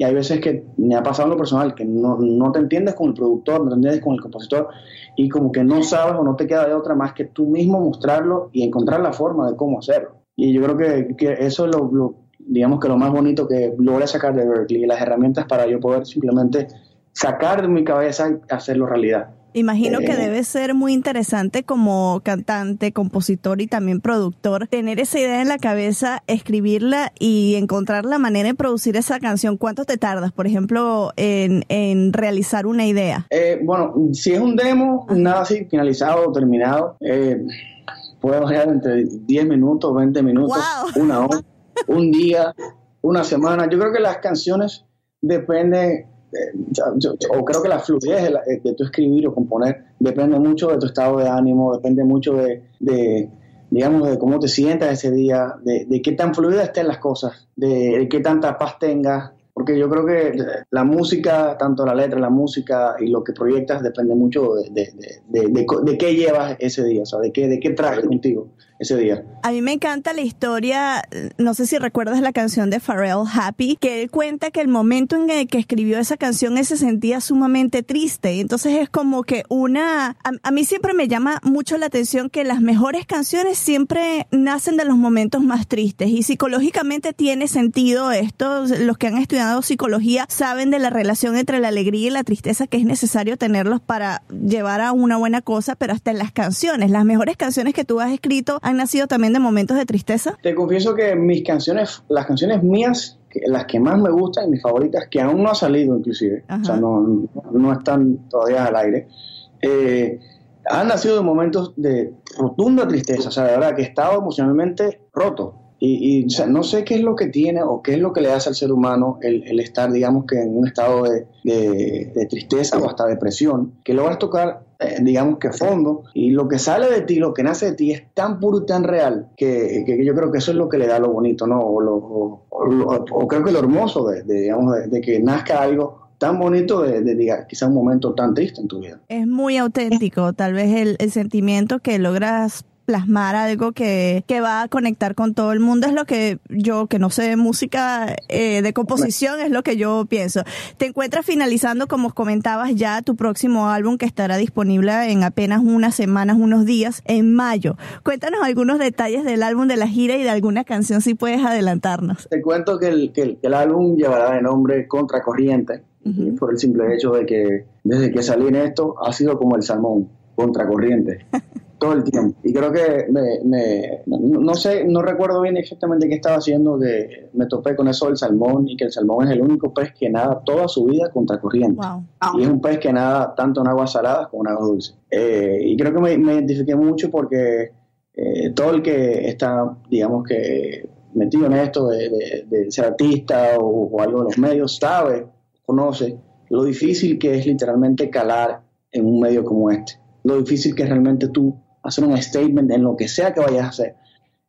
Y hay veces que me ha pasado en lo personal, que no, no te entiendes con el productor, no te entiendes con el compositor, y como que no sabes o no te queda de otra más que tú mismo mostrarlo y encontrar la forma de cómo hacerlo. Y yo creo que, que eso es lo, digamos que lo más bonito que logré sacar de Berkeley, las herramientas para yo poder simplemente sacar de mi cabeza y hacerlo realidad. Imagino que Eh. debe ser muy interesante como cantante, compositor y también productor tener esa idea en la cabeza, escribirla y encontrar la manera de producir esa canción. ¿Cuánto te tardas, por ejemplo, en, en realizar una idea? Eh, bueno, si es un demo, nada así finalizado o terminado, eh, puede variar entre 10 minutos, 20 minutos, Wow. una hora, un día, una semana. Yo creo que las canciones depende, eh, yo- yo- o creo que la fluidez de, la- de tu escribir o componer depende mucho de tu estado de ánimo, depende mucho de, de, digamos, de cómo te sientas ese día, de, de qué tan fluida estén las cosas, de, qué tanta paz tengas. Porque yo creo que la música, tanto la letra, la música y lo que proyectas depende mucho de, de qué llevas ese día, o sea, de qué, de qué traes contigo ese día. A mí me encanta la historia, no sé si recuerdas la canción de Pharrell, Happy, que él cuenta que el momento en el que escribió esa canción él se sentía sumamente triste. Entonces es como que una... A, a mí siempre me llama mucho la atención que las mejores canciones siempre nacen de los momentos más tristes y psicológicamente tiene sentido esto. Los que han estudiado psicología saben de la relación entre la alegría y la tristeza que es necesario tenerlos para llevar a una buena cosa, pero hasta en las canciones, las mejores canciones que tú has escrito han nacido también de momentos de tristeza. Te confieso que mis canciones, las canciones mías, las que más me gustan y mis favoritas, que aún no han salido inclusive, Ajá. o sea, no, no están todavía al aire, eh, han nacido de momentos de rotunda tristeza, o sea, de verdad que he estado emocionalmente roto. Y, y, o sea, no sé qué es lo que tiene o qué es lo que le hace al ser humano el, el estar, digamos que en un estado de, de- de tristeza o hasta depresión, que logras tocar, digamos que fondo, y lo que sale de ti, lo que nace de ti es tan puro y tan real que, que yo creo que eso es lo que le da lo bonito, ¿no? O, lo- o- creo que lo hermoso de, digamos, de, que nazca algo tan bonito de, de quizá un momento tan triste en tu vida. Es muy auténtico, tal vez el sentimiento que logras plasmar algo que, que va a conectar con todo el mundo es lo que yo, que no sé de música, eh, de composición, es lo que yo pienso. Te encuentras finalizando, como comentabas, ya tu próximo álbum que estará disponible en apenas unas semanas, unos días, en mayo. Cuéntanos algunos detalles del álbum, de la gira y de alguna canción, si puedes adelantarnos. Te cuento que el, que el, que el álbum llevará de nombre Contracorriente, Ujú. por el simple hecho de que desde que salí en esto ha sido como el salmón, contracorriente. todo el tiempo. Y creo que me, me- no, sé, no recuerdo bien exactamente qué estaba haciendo, que me topé con eso del salmón y que el salmón es el único pez que nada toda su vida contra corriente. Wow. Y es un pez que nada tanto en aguas saladas como en aguas dulces. Eh, y creo que me, me identifiqué mucho porque eh, todo el que está, digamos que metido en esto de, de- de ser artista o, o algo de los medios, sabe, conoce lo difícil que es literalmente calar en un medio como este. Lo difícil que es realmente tú hacer un statement en lo que sea que vayas a hacer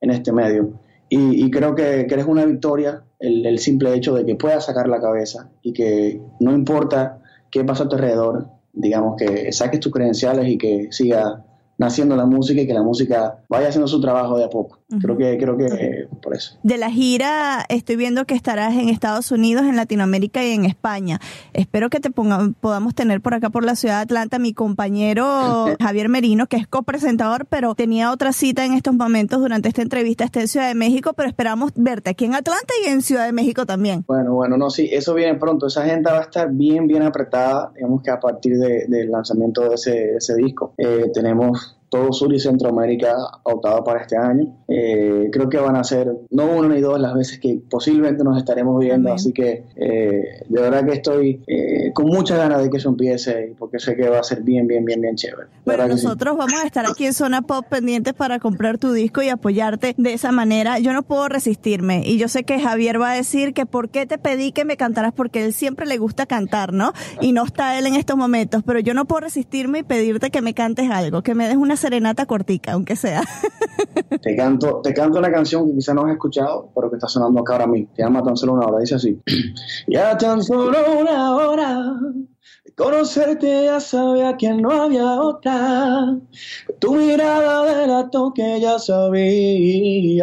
en este medio. Y, creo que, que eres una victoria el, el simple hecho de que puedas sacar la cabeza y que no importa qué pasa a tu alrededor, digamos que saques tus credenciales y que siga naciendo la música y que la música vaya haciendo su trabajo de a poco. Creo que, creo que por eso. De la gira estoy viendo que estarás en Estados Unidos, en Latinoamérica y en España. Espero que te ponga- podamos tener por acá por la ciudad de Atlanta mi compañero Javier Merino, que es copresentador, pero tenía otra cita en estos momentos durante esta entrevista, está en Ciudad de México, pero esperamos verte aquí en Atlanta y en Ciudad de México también. Bueno, bueno, no, sí, eso viene pronto. Esa agenda va a estar bien, bien apretada. Digamos que a partir de- del lanzamiento de ese, de ese disco, eh, tenemos todo Sur y Centroamérica optado para este año. Eh, creo que van a ser no uno ni dos las veces que posiblemente nos estaremos viendo, Amén. así que eh, de verdad que estoy eh, con muchas ganas de que eso empiece, porque sé que va a ser bien, bien, bien, bien chévere. Bueno, que sí. nosotros vamos a estar aquí en Zona Pop pendientes para comprar tu disco y apoyarte de esa manera. Yo no puedo resistirme y yo sé que Javier va a decir que por qué te pedí que me cantaras porque él siempre le gusta cantar, ¿no? Y no está él en estos momentos, pero yo no puedo resistirme y pedirte que me cantes algo, que me des una serenata cortica, aunque sea. Te canto, te canto una canción que quizá no has escuchado, pero que está sonando acá ahora mismo. Se llama Tan Solo Una Hora. Dice así. ya tan solo una hora de conocerte ya sabía que no había otra. Tu mirada delató que ya sabías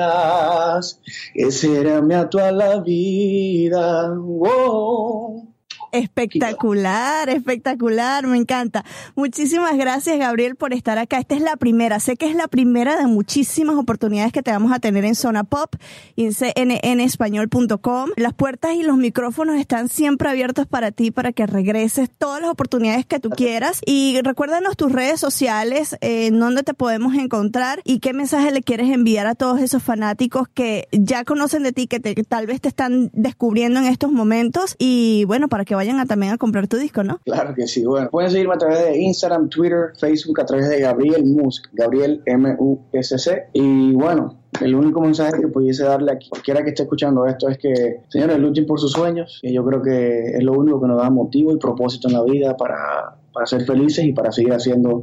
que será mi a toda la vida. Oh. Espectacular, espectacular, me encanta. Muchísimas gracias, Gabriel, por estar acá. Esta es la primera, sé que es la primera de muchísimas oportunidades que te vamos a tener en Zona Pop y en cnnespañol.com. Las puertas y los micrófonos están siempre abiertos para ti, para que regreses todas las oportunidades que tú quieras. Y recuérdanos tus redes sociales, eh, en dónde te podemos encontrar y qué mensaje le quieres enviar a todos esos fanáticos que ya conocen de ti, que tal vez te están descubriendo en estos momentos y bueno, para que vayan a, también a comprar tu disco, ¿no? Claro que sí. Bueno, pueden seguirme a través de Instagram, Twitter, Facebook, a través de Gabriel Musk, Gabriel M-U-S-C. Y bueno, el único mensaje que pudiese darle a cualquiera que esté escuchando esto es que, señores, luchen por sus sueños, que yo creo que es lo único que nos da motivo y propósito en la vida para, para ser felices y para seguir haciendo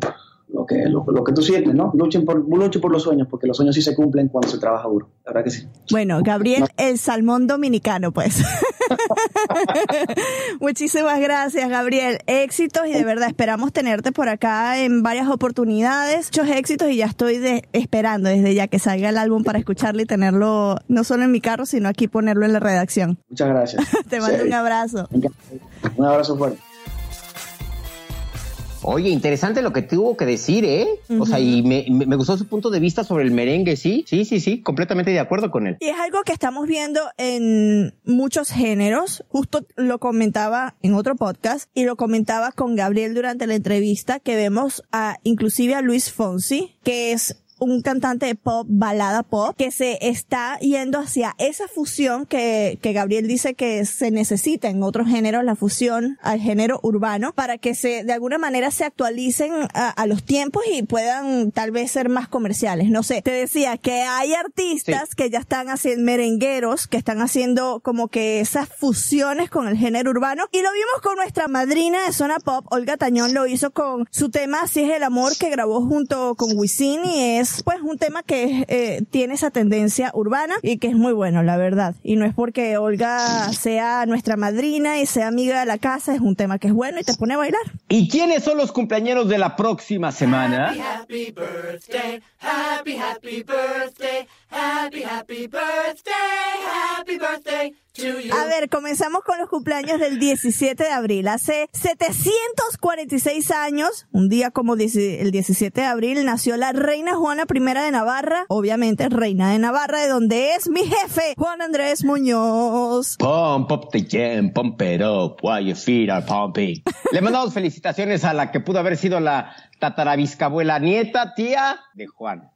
lo que, lo, lo que tú sientes, ¿no? Luchen por, luchen por los sueños, porque los sueños sí se cumplen cuando se trabaja duro. La verdad que sí. Bueno, Gabriel, el salmón dominicano, pues. Muchísimas gracias, Gabriel. Éxitos y de verdad esperamos tenerte por acá en varias oportunidades. Muchos éxitos y ya estoy de- esperando desde ya que salga el álbum para escucharlo y tenerlo no solo en mi carro, sino aquí ponerlo en la redacción. Muchas gracias. Te mando Sí. un abrazo. Un abrazo fuerte. Oye, interesante lo que tuvo que decir, ¿eh? O sea, y me, me- me gustó su punto de vista sobre el merengue, sí, sí, sí, sí, completamente de acuerdo con él. Y es algo que estamos viendo en muchos géneros. Justo lo comentaba en otro podcast y lo comentaba con Gabriel durante la entrevista que vemos a inclusive a Luis Fonsi, que es un cantante de pop, balada pop, que se está yendo hacia esa fusión que, que Gabriel dice que se necesita en otros géneros, la fusión al género urbano, para que se, de alguna manera se actualicen a, a los tiempos y puedan tal vez ser más comerciales. No sé, te decía que hay artistas que ya están haciendo merengueros, que están haciendo como que esas fusiones con el género urbano y lo vimos con nuestra madrina de zona pop, Olga Tañón lo hizo con su tema Así es el amor que grabó junto con Wisin y es pues un tema que eh, tiene esa tendencia urbana y que es muy bueno, la verdad. Y no es porque Olga sea nuestra madrina y sea amiga de la casa, es un tema que es bueno y te pone a bailar. ¿Y quiénes son los cumpleaños de la próxima semana? Happy birthday, happy, happy birthday, happy happy, happy birthday, happy birthday to you. A ver, comenzamos con los cumpleaños del 17 de abril. Hace 746 años, un día como el 17 de abril, nació la reina Juana I de Navarra, obviamente reina de Navarra, de donde es mi jefe, Juan Andrés Muñoz. Pump up the jam, pump it up while your feet are pumping. Le mandamos felicitaciones a la que pudo haber sido la tatarabisabuela nieta, tía de Juan.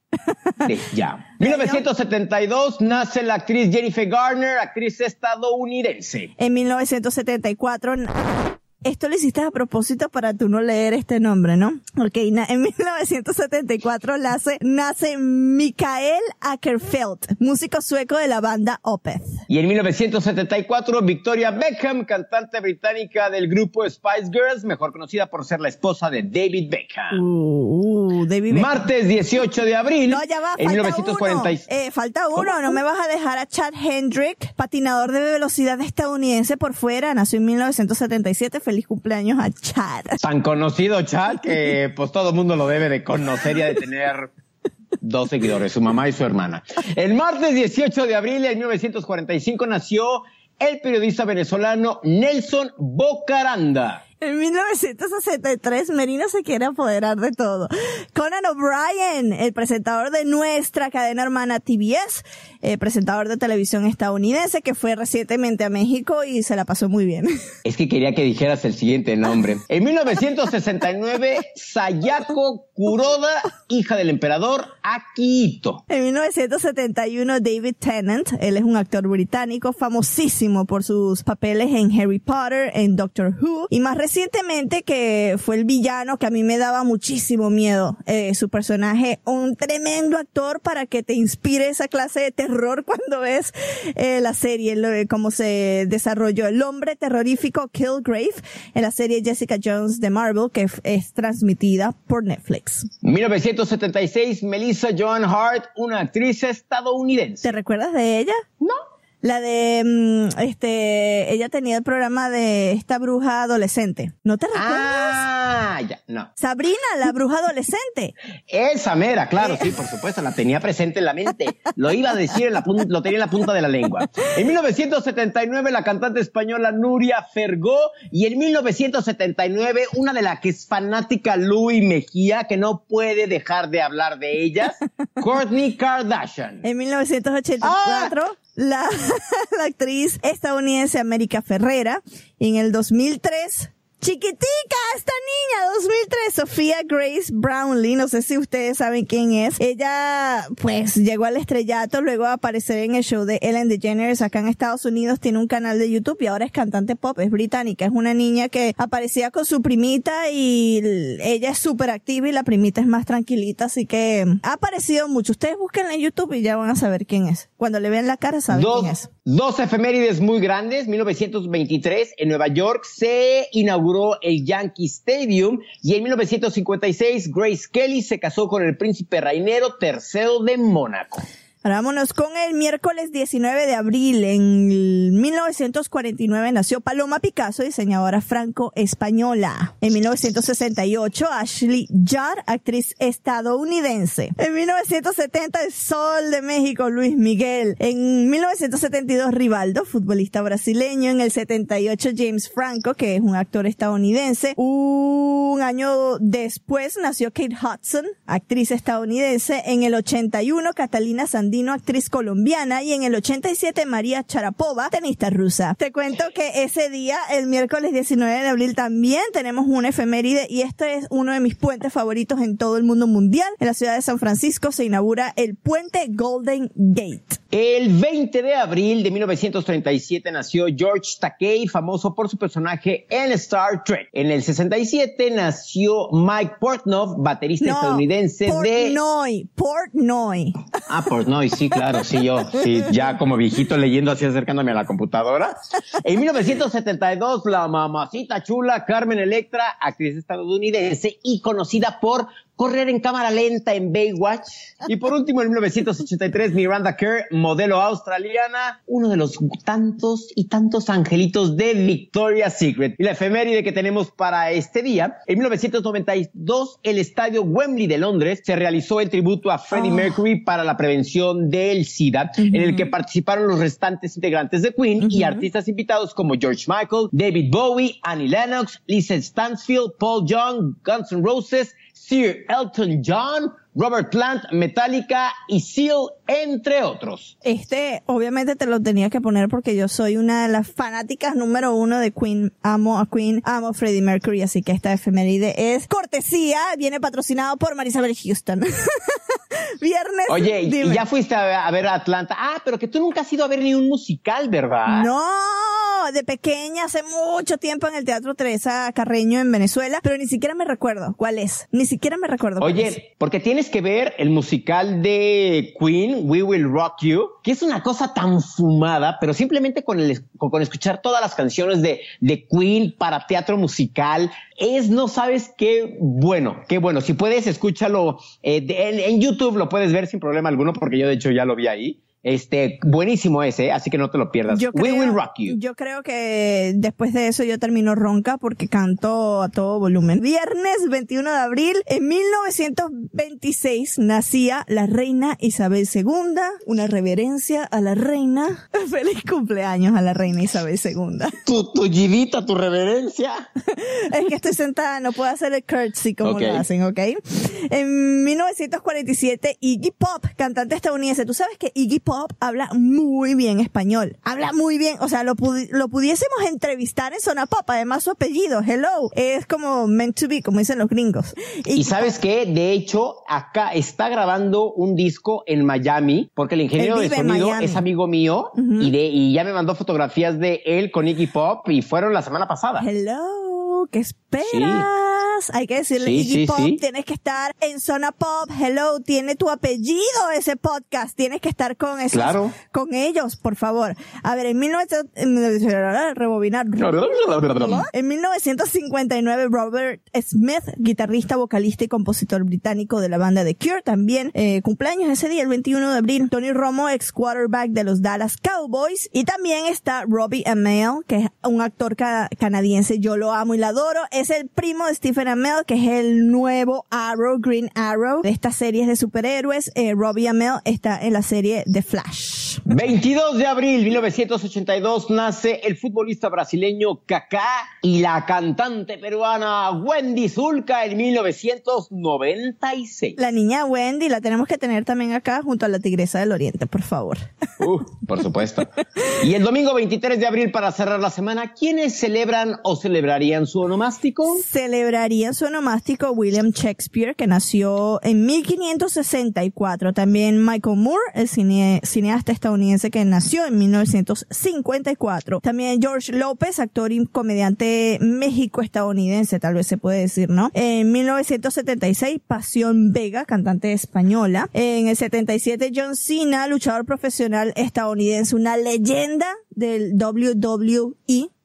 De Jam. 1972 nace la actriz Jennifer Garner, actriz estadounidense. En 1974, na- esto lo hiciste a propósito para tú no leer este nombre, ¿no? Ok, en 1974 nace, nace Mikael Ackerfeldt, músico sueco de la banda Opeth. Y en 1974, Victoria Beckham, cantante británica del grupo Spice Girls, mejor conocida por ser la esposa de David Beckham. Uh, David Beckham. Martes 18 de abril, No, ya va, en falta 1940. uno. Eh, falta uno, no me vas a dejar a Chad Hendrick, patinador de velocidad estadounidense por fuera, nació en 1977, feliz cumpleaños a Chad. Tan conocido Chad que pues todo el mundo lo debe de conocer y de tener dos seguidores, su mamá y su hermana. El martes 18 de abril de 1945 nació el periodista venezolano Nelson Bocaranda. En 1963, Merino se quiere apoderar de todo. Conan O'Brien, el presentador de nuestra cadena hermana TBS, eh, presentador de televisión estadounidense que fue recientemente a México y se la pasó muy bien. Es que quería que dijeras el siguiente nombre. En 1969, Sayako Kuroda, hija del emperador Akihito. En 1971, David Tennant, él es un actor británico famosísimo por sus papeles en Harry Potter, en Doctor Who, y más recientemente que fue el villano que a mí me daba muchísimo miedo, eh, su personaje, un tremendo actor para que te inspire esa clase de terror cuando ves eh, la serie, lo, cómo se desarrolló el hombre terrorífico Killgrave en la serie Jessica Jones de Marvel, que es transmitida por Netflix. 1976, Melissa Joan Hart, una actriz estadounidense. ¿Te recuerdas de ella? No. La de, mm, este, ella tenía el programa de esta bruja adolescente. ¿No te recuerdas? Ah, ya, no. Sabrina, la bruja adolescente. Esa mera, claro, sí, por supuesto, la tenía presente en la mente. Lo iba a decir, en la lo tenía en la punta de la lengua. En 1979, la cantante española Nuria Fergó. Y en 1979, una de la que es fanática Louis Mejía, que no puede dejar de hablar de ellas, Kourtney Kardashian. En 1984, la, actriz estadounidense América Ferrera. En el 2003, chiquitica esta niña, 2003, Sofía Grace Brownlee, no sé si ustedes saben quién es. Ella, pues, llegó al estrellato luego aparecer en el show de Ellen DeGeneres acá en Estados Unidos, tiene un canal de YouTube y ahora es cantante pop, es británica, es una niña que aparecía con su primita y ella es súper activa y la primita es más tranquilita, así que ha aparecido mucho. Ustedes búsquenla en YouTube y ya van a saber quién es. Cuando le vean la cara saben quién es. Dos efemérides muy grandes. 1923, en Nueva York, se inauguró el Yankee Stadium. Y en 1956, Grace Kelly se casó con el príncipe Rainero III de Mónaco. Ahora vámonos con el miércoles 19 de abril. En 1949 nació Paloma Picasso, diseñadora franco-española. En 1968, Ashley Judd, actriz estadounidense. En 1970, el Sol de México, Luis Miguel. En 1972, Rivaldo, futbolista brasileño. En el 78, James Franco, que es un actor estadounidense. Un año después nació Kate Hudson, actriz estadounidense. En el 81, Catalina Actriz colombiana. Y en el 87, María Charapova, tenista rusa. Te cuento que ese día, el miércoles 19 de abril, también tenemos una efeméride y este es uno de mis puentes favoritos en todo el mundo mundial. En la ciudad de San Francisco se inaugura el puente Golden Gate. El 20 de abril de 1937 nació George Takei, famoso por su personaje en Star Trek. En el 67 nació Mike Portnoy, baterista estadounidense de... Portnoy, Portnoy. Ah, Portnoy, sí, claro, sí, yo, sí, ya como viejito leyendo así acercándome a la computadora. En 1972, la mamacita chula Carmen Electra, actriz estadounidense y conocida por correr en cámara lenta en Baywatch. Y por último, en 1983, Miranda Kerr, modelo australiana, uno de los tantos y tantos angelitos de Victoria's Secret. Y la efeméride que tenemos para este día, en 1992, el estadio Wembley de Londres se realizó el tributo a Freddie Oh. Mercury para la prevención del SIDA, en el que participaron los restantes integrantes de Queen y artistas invitados como George Michael, David Bowie, Annie Lennox, Lisa Stansfield, Paul Young, Guns N' Roses, Sir Elton John, Robert Plant, Metallica y Seal, entre otros. Este, obviamente te lo tenía que poner porque yo soy una de las fanáticas número uno de Queen. Amo a Queen, amo a Freddie Mercury, así que esta efeméride es cortesía, viene patrocinado por Marisabel Houston. Viernes. Oye, y- y dime. ya fuiste a ver, a Atlanta. Ah, pero que tú nunca has ido a ver ni un musical, ¿verdad? No, de pequeña, hace mucho tiempo en el Teatro Teresa Carreño en Venezuela, pero ni siquiera me recuerdo cuál es. Ni siquiera me recuerdo cuál es. Oye, porque tienes que ver el musical de Queen, We Will Rock You, que es una cosa tan fumada, pero simplemente con, el, con, con escuchar todas las canciones de, de Queen para teatro musical, es, no sabes qué bueno, qué bueno. Si puedes, escúchalo eh, de- en, en YouTube, lo puedes ver sin problema alguno, porque yo de hecho ya lo vi ahí. Este, buenísimo ese, así que no te lo pierdas. Yo We creo, Will Rock You. yo creo que después de eso yo termino ronca porque canto a todo volumen. Viernes 21 de abril, en 1926 nacía la reina Isabel II, una reverencia a la reina. Feliz cumpleaños a la reina Isabel II. Tu, tu Givita, tu reverencia. es que estoy sentada, no puedo hacer el curtsy como Ok. lo hacen, ¿ok? En 1947, Iggy Pop, cantante estadounidense. Tú sabes que Iggy Pop habla muy bien español. Habla muy bien, o sea, lo, pudi- lo pudiésemos entrevistar en Zona Pop. Además, su apellido, Hello, es como meant to be, como dicen los gringos. Y sabes qué, de hecho, acá está grabando un disco en Miami, porque el ingeniero de sonido es amigo mío y de y ya me mandó fotografías de él con Iggy Pop y fueron la semana pasada. Hello, ¿qué esperas? Hay que decirle, Sí, Iggy sí, Pop, sí. tienes que estar en Zona Pop. Hello, tiene tu apellido ese podcast. Tienes que estar con esos, Claro. con ellos, por favor. A ver, en 1900, en- rebobinar. En 1959, Robert Smith, guitarrista, vocalista y compositor británico de la banda The Cure, también eh, cumpleaños ese día, el 21 de abril. Tony Romo, ex quarterback de los Dallas Cowboys. Y también está Robbie Amell, que es un actor ca- canadiense. Yo lo amo y lo adoro. Es el primo de Stephen Amell, que es el nuevo Arrow, Green Arrow, de estas series de superhéroes. Eh, Robbie Amell está en la serie The Flash. 22 de abril 1982 nace el futbolista brasileño Kaká y la cantante peruana Wendy Zulka en 1996. La niña Wendy la tenemos que tener también acá junto a la Tigresa del Oriente, por favor. Uh, por supuesto. Y el domingo 23 de abril para cerrar la semana, ¿quiénes celebran o celebrarían su Celebraría su onomástico William Shakespeare, que nació en 1564. También Michael Moore, el cine- cineasta estadounidense que nació en 1954. También George López, actor y comediante México-estadounidense, tal vez se puede decir, ¿no? En 1976, Pasión Vega, cantante española. En el 77, John Cena, luchador profesional estadounidense, una leyenda del WWE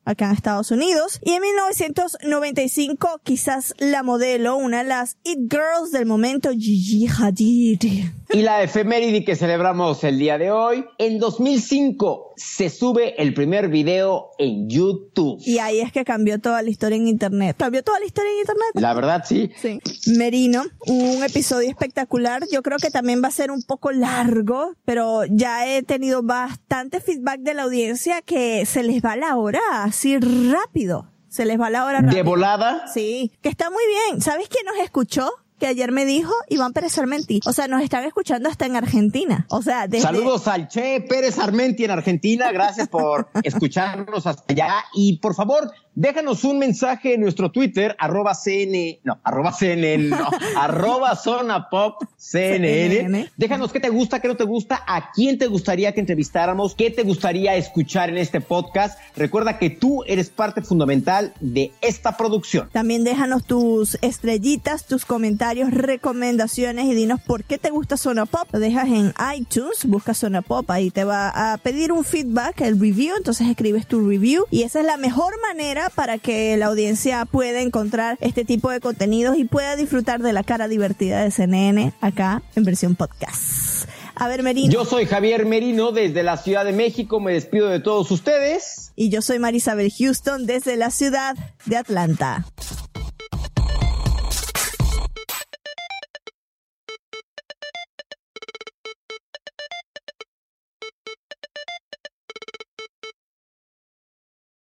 acá en Estados Unidos. Y en 1995, quizás la modelo, una de las It Girls del momento, Gigi Hadid. Y la efeméride que celebramos el día de hoy, en 2005 se sube el primer video en YouTube. Y ahí es que cambió toda la historia en Internet. ¿Cambió toda la historia en Internet? La verdad, sí. Sí. Merino, un episodio espectacular. Yo creo que también va a ser un poco largo, pero ya he tenido bastante feedback de la audiencia que se les va la hora así rápido. Se les va la hora rápido. De volada. Sí, que está muy bien. ¿Sabes quién nos escuchó? Que ayer me dijo Iván Pérez Armenti. O sea, nos están escuchando hasta en Argentina. O sea, desde... Saludos al Che Pérez Armenti en Argentina. Gracias por escucharnos hasta allá. Y por favor, déjanos un mensaje en nuestro Twitter, arroba CN, no, arroba CNN, no, arroba Zona Pop CNN. CNN. Déjanos qué te gusta, qué no te gusta, a quién te gustaría que entrevistáramos, qué te gustaría escuchar en este podcast. Recuerda que tú eres parte fundamental de esta producción. También déjanos tus estrellitas, tus comentarios, recomendaciones y dinos por qué te gusta Zona Pop. Lo dejas en iTunes, busca Zona Pop, ahí te va a pedir un feedback, el review, entonces escribes tu review y esa es la mejor manera para que la audiencia pueda encontrar este tipo de contenidos y pueda disfrutar de la cara divertida de CNN acá en versión podcast. A ver, Merino. Yo soy Javier Merino desde la Ciudad de México. Me despido de todos ustedes. Y yo soy Marisabel Houston desde la ciudad de Atlanta.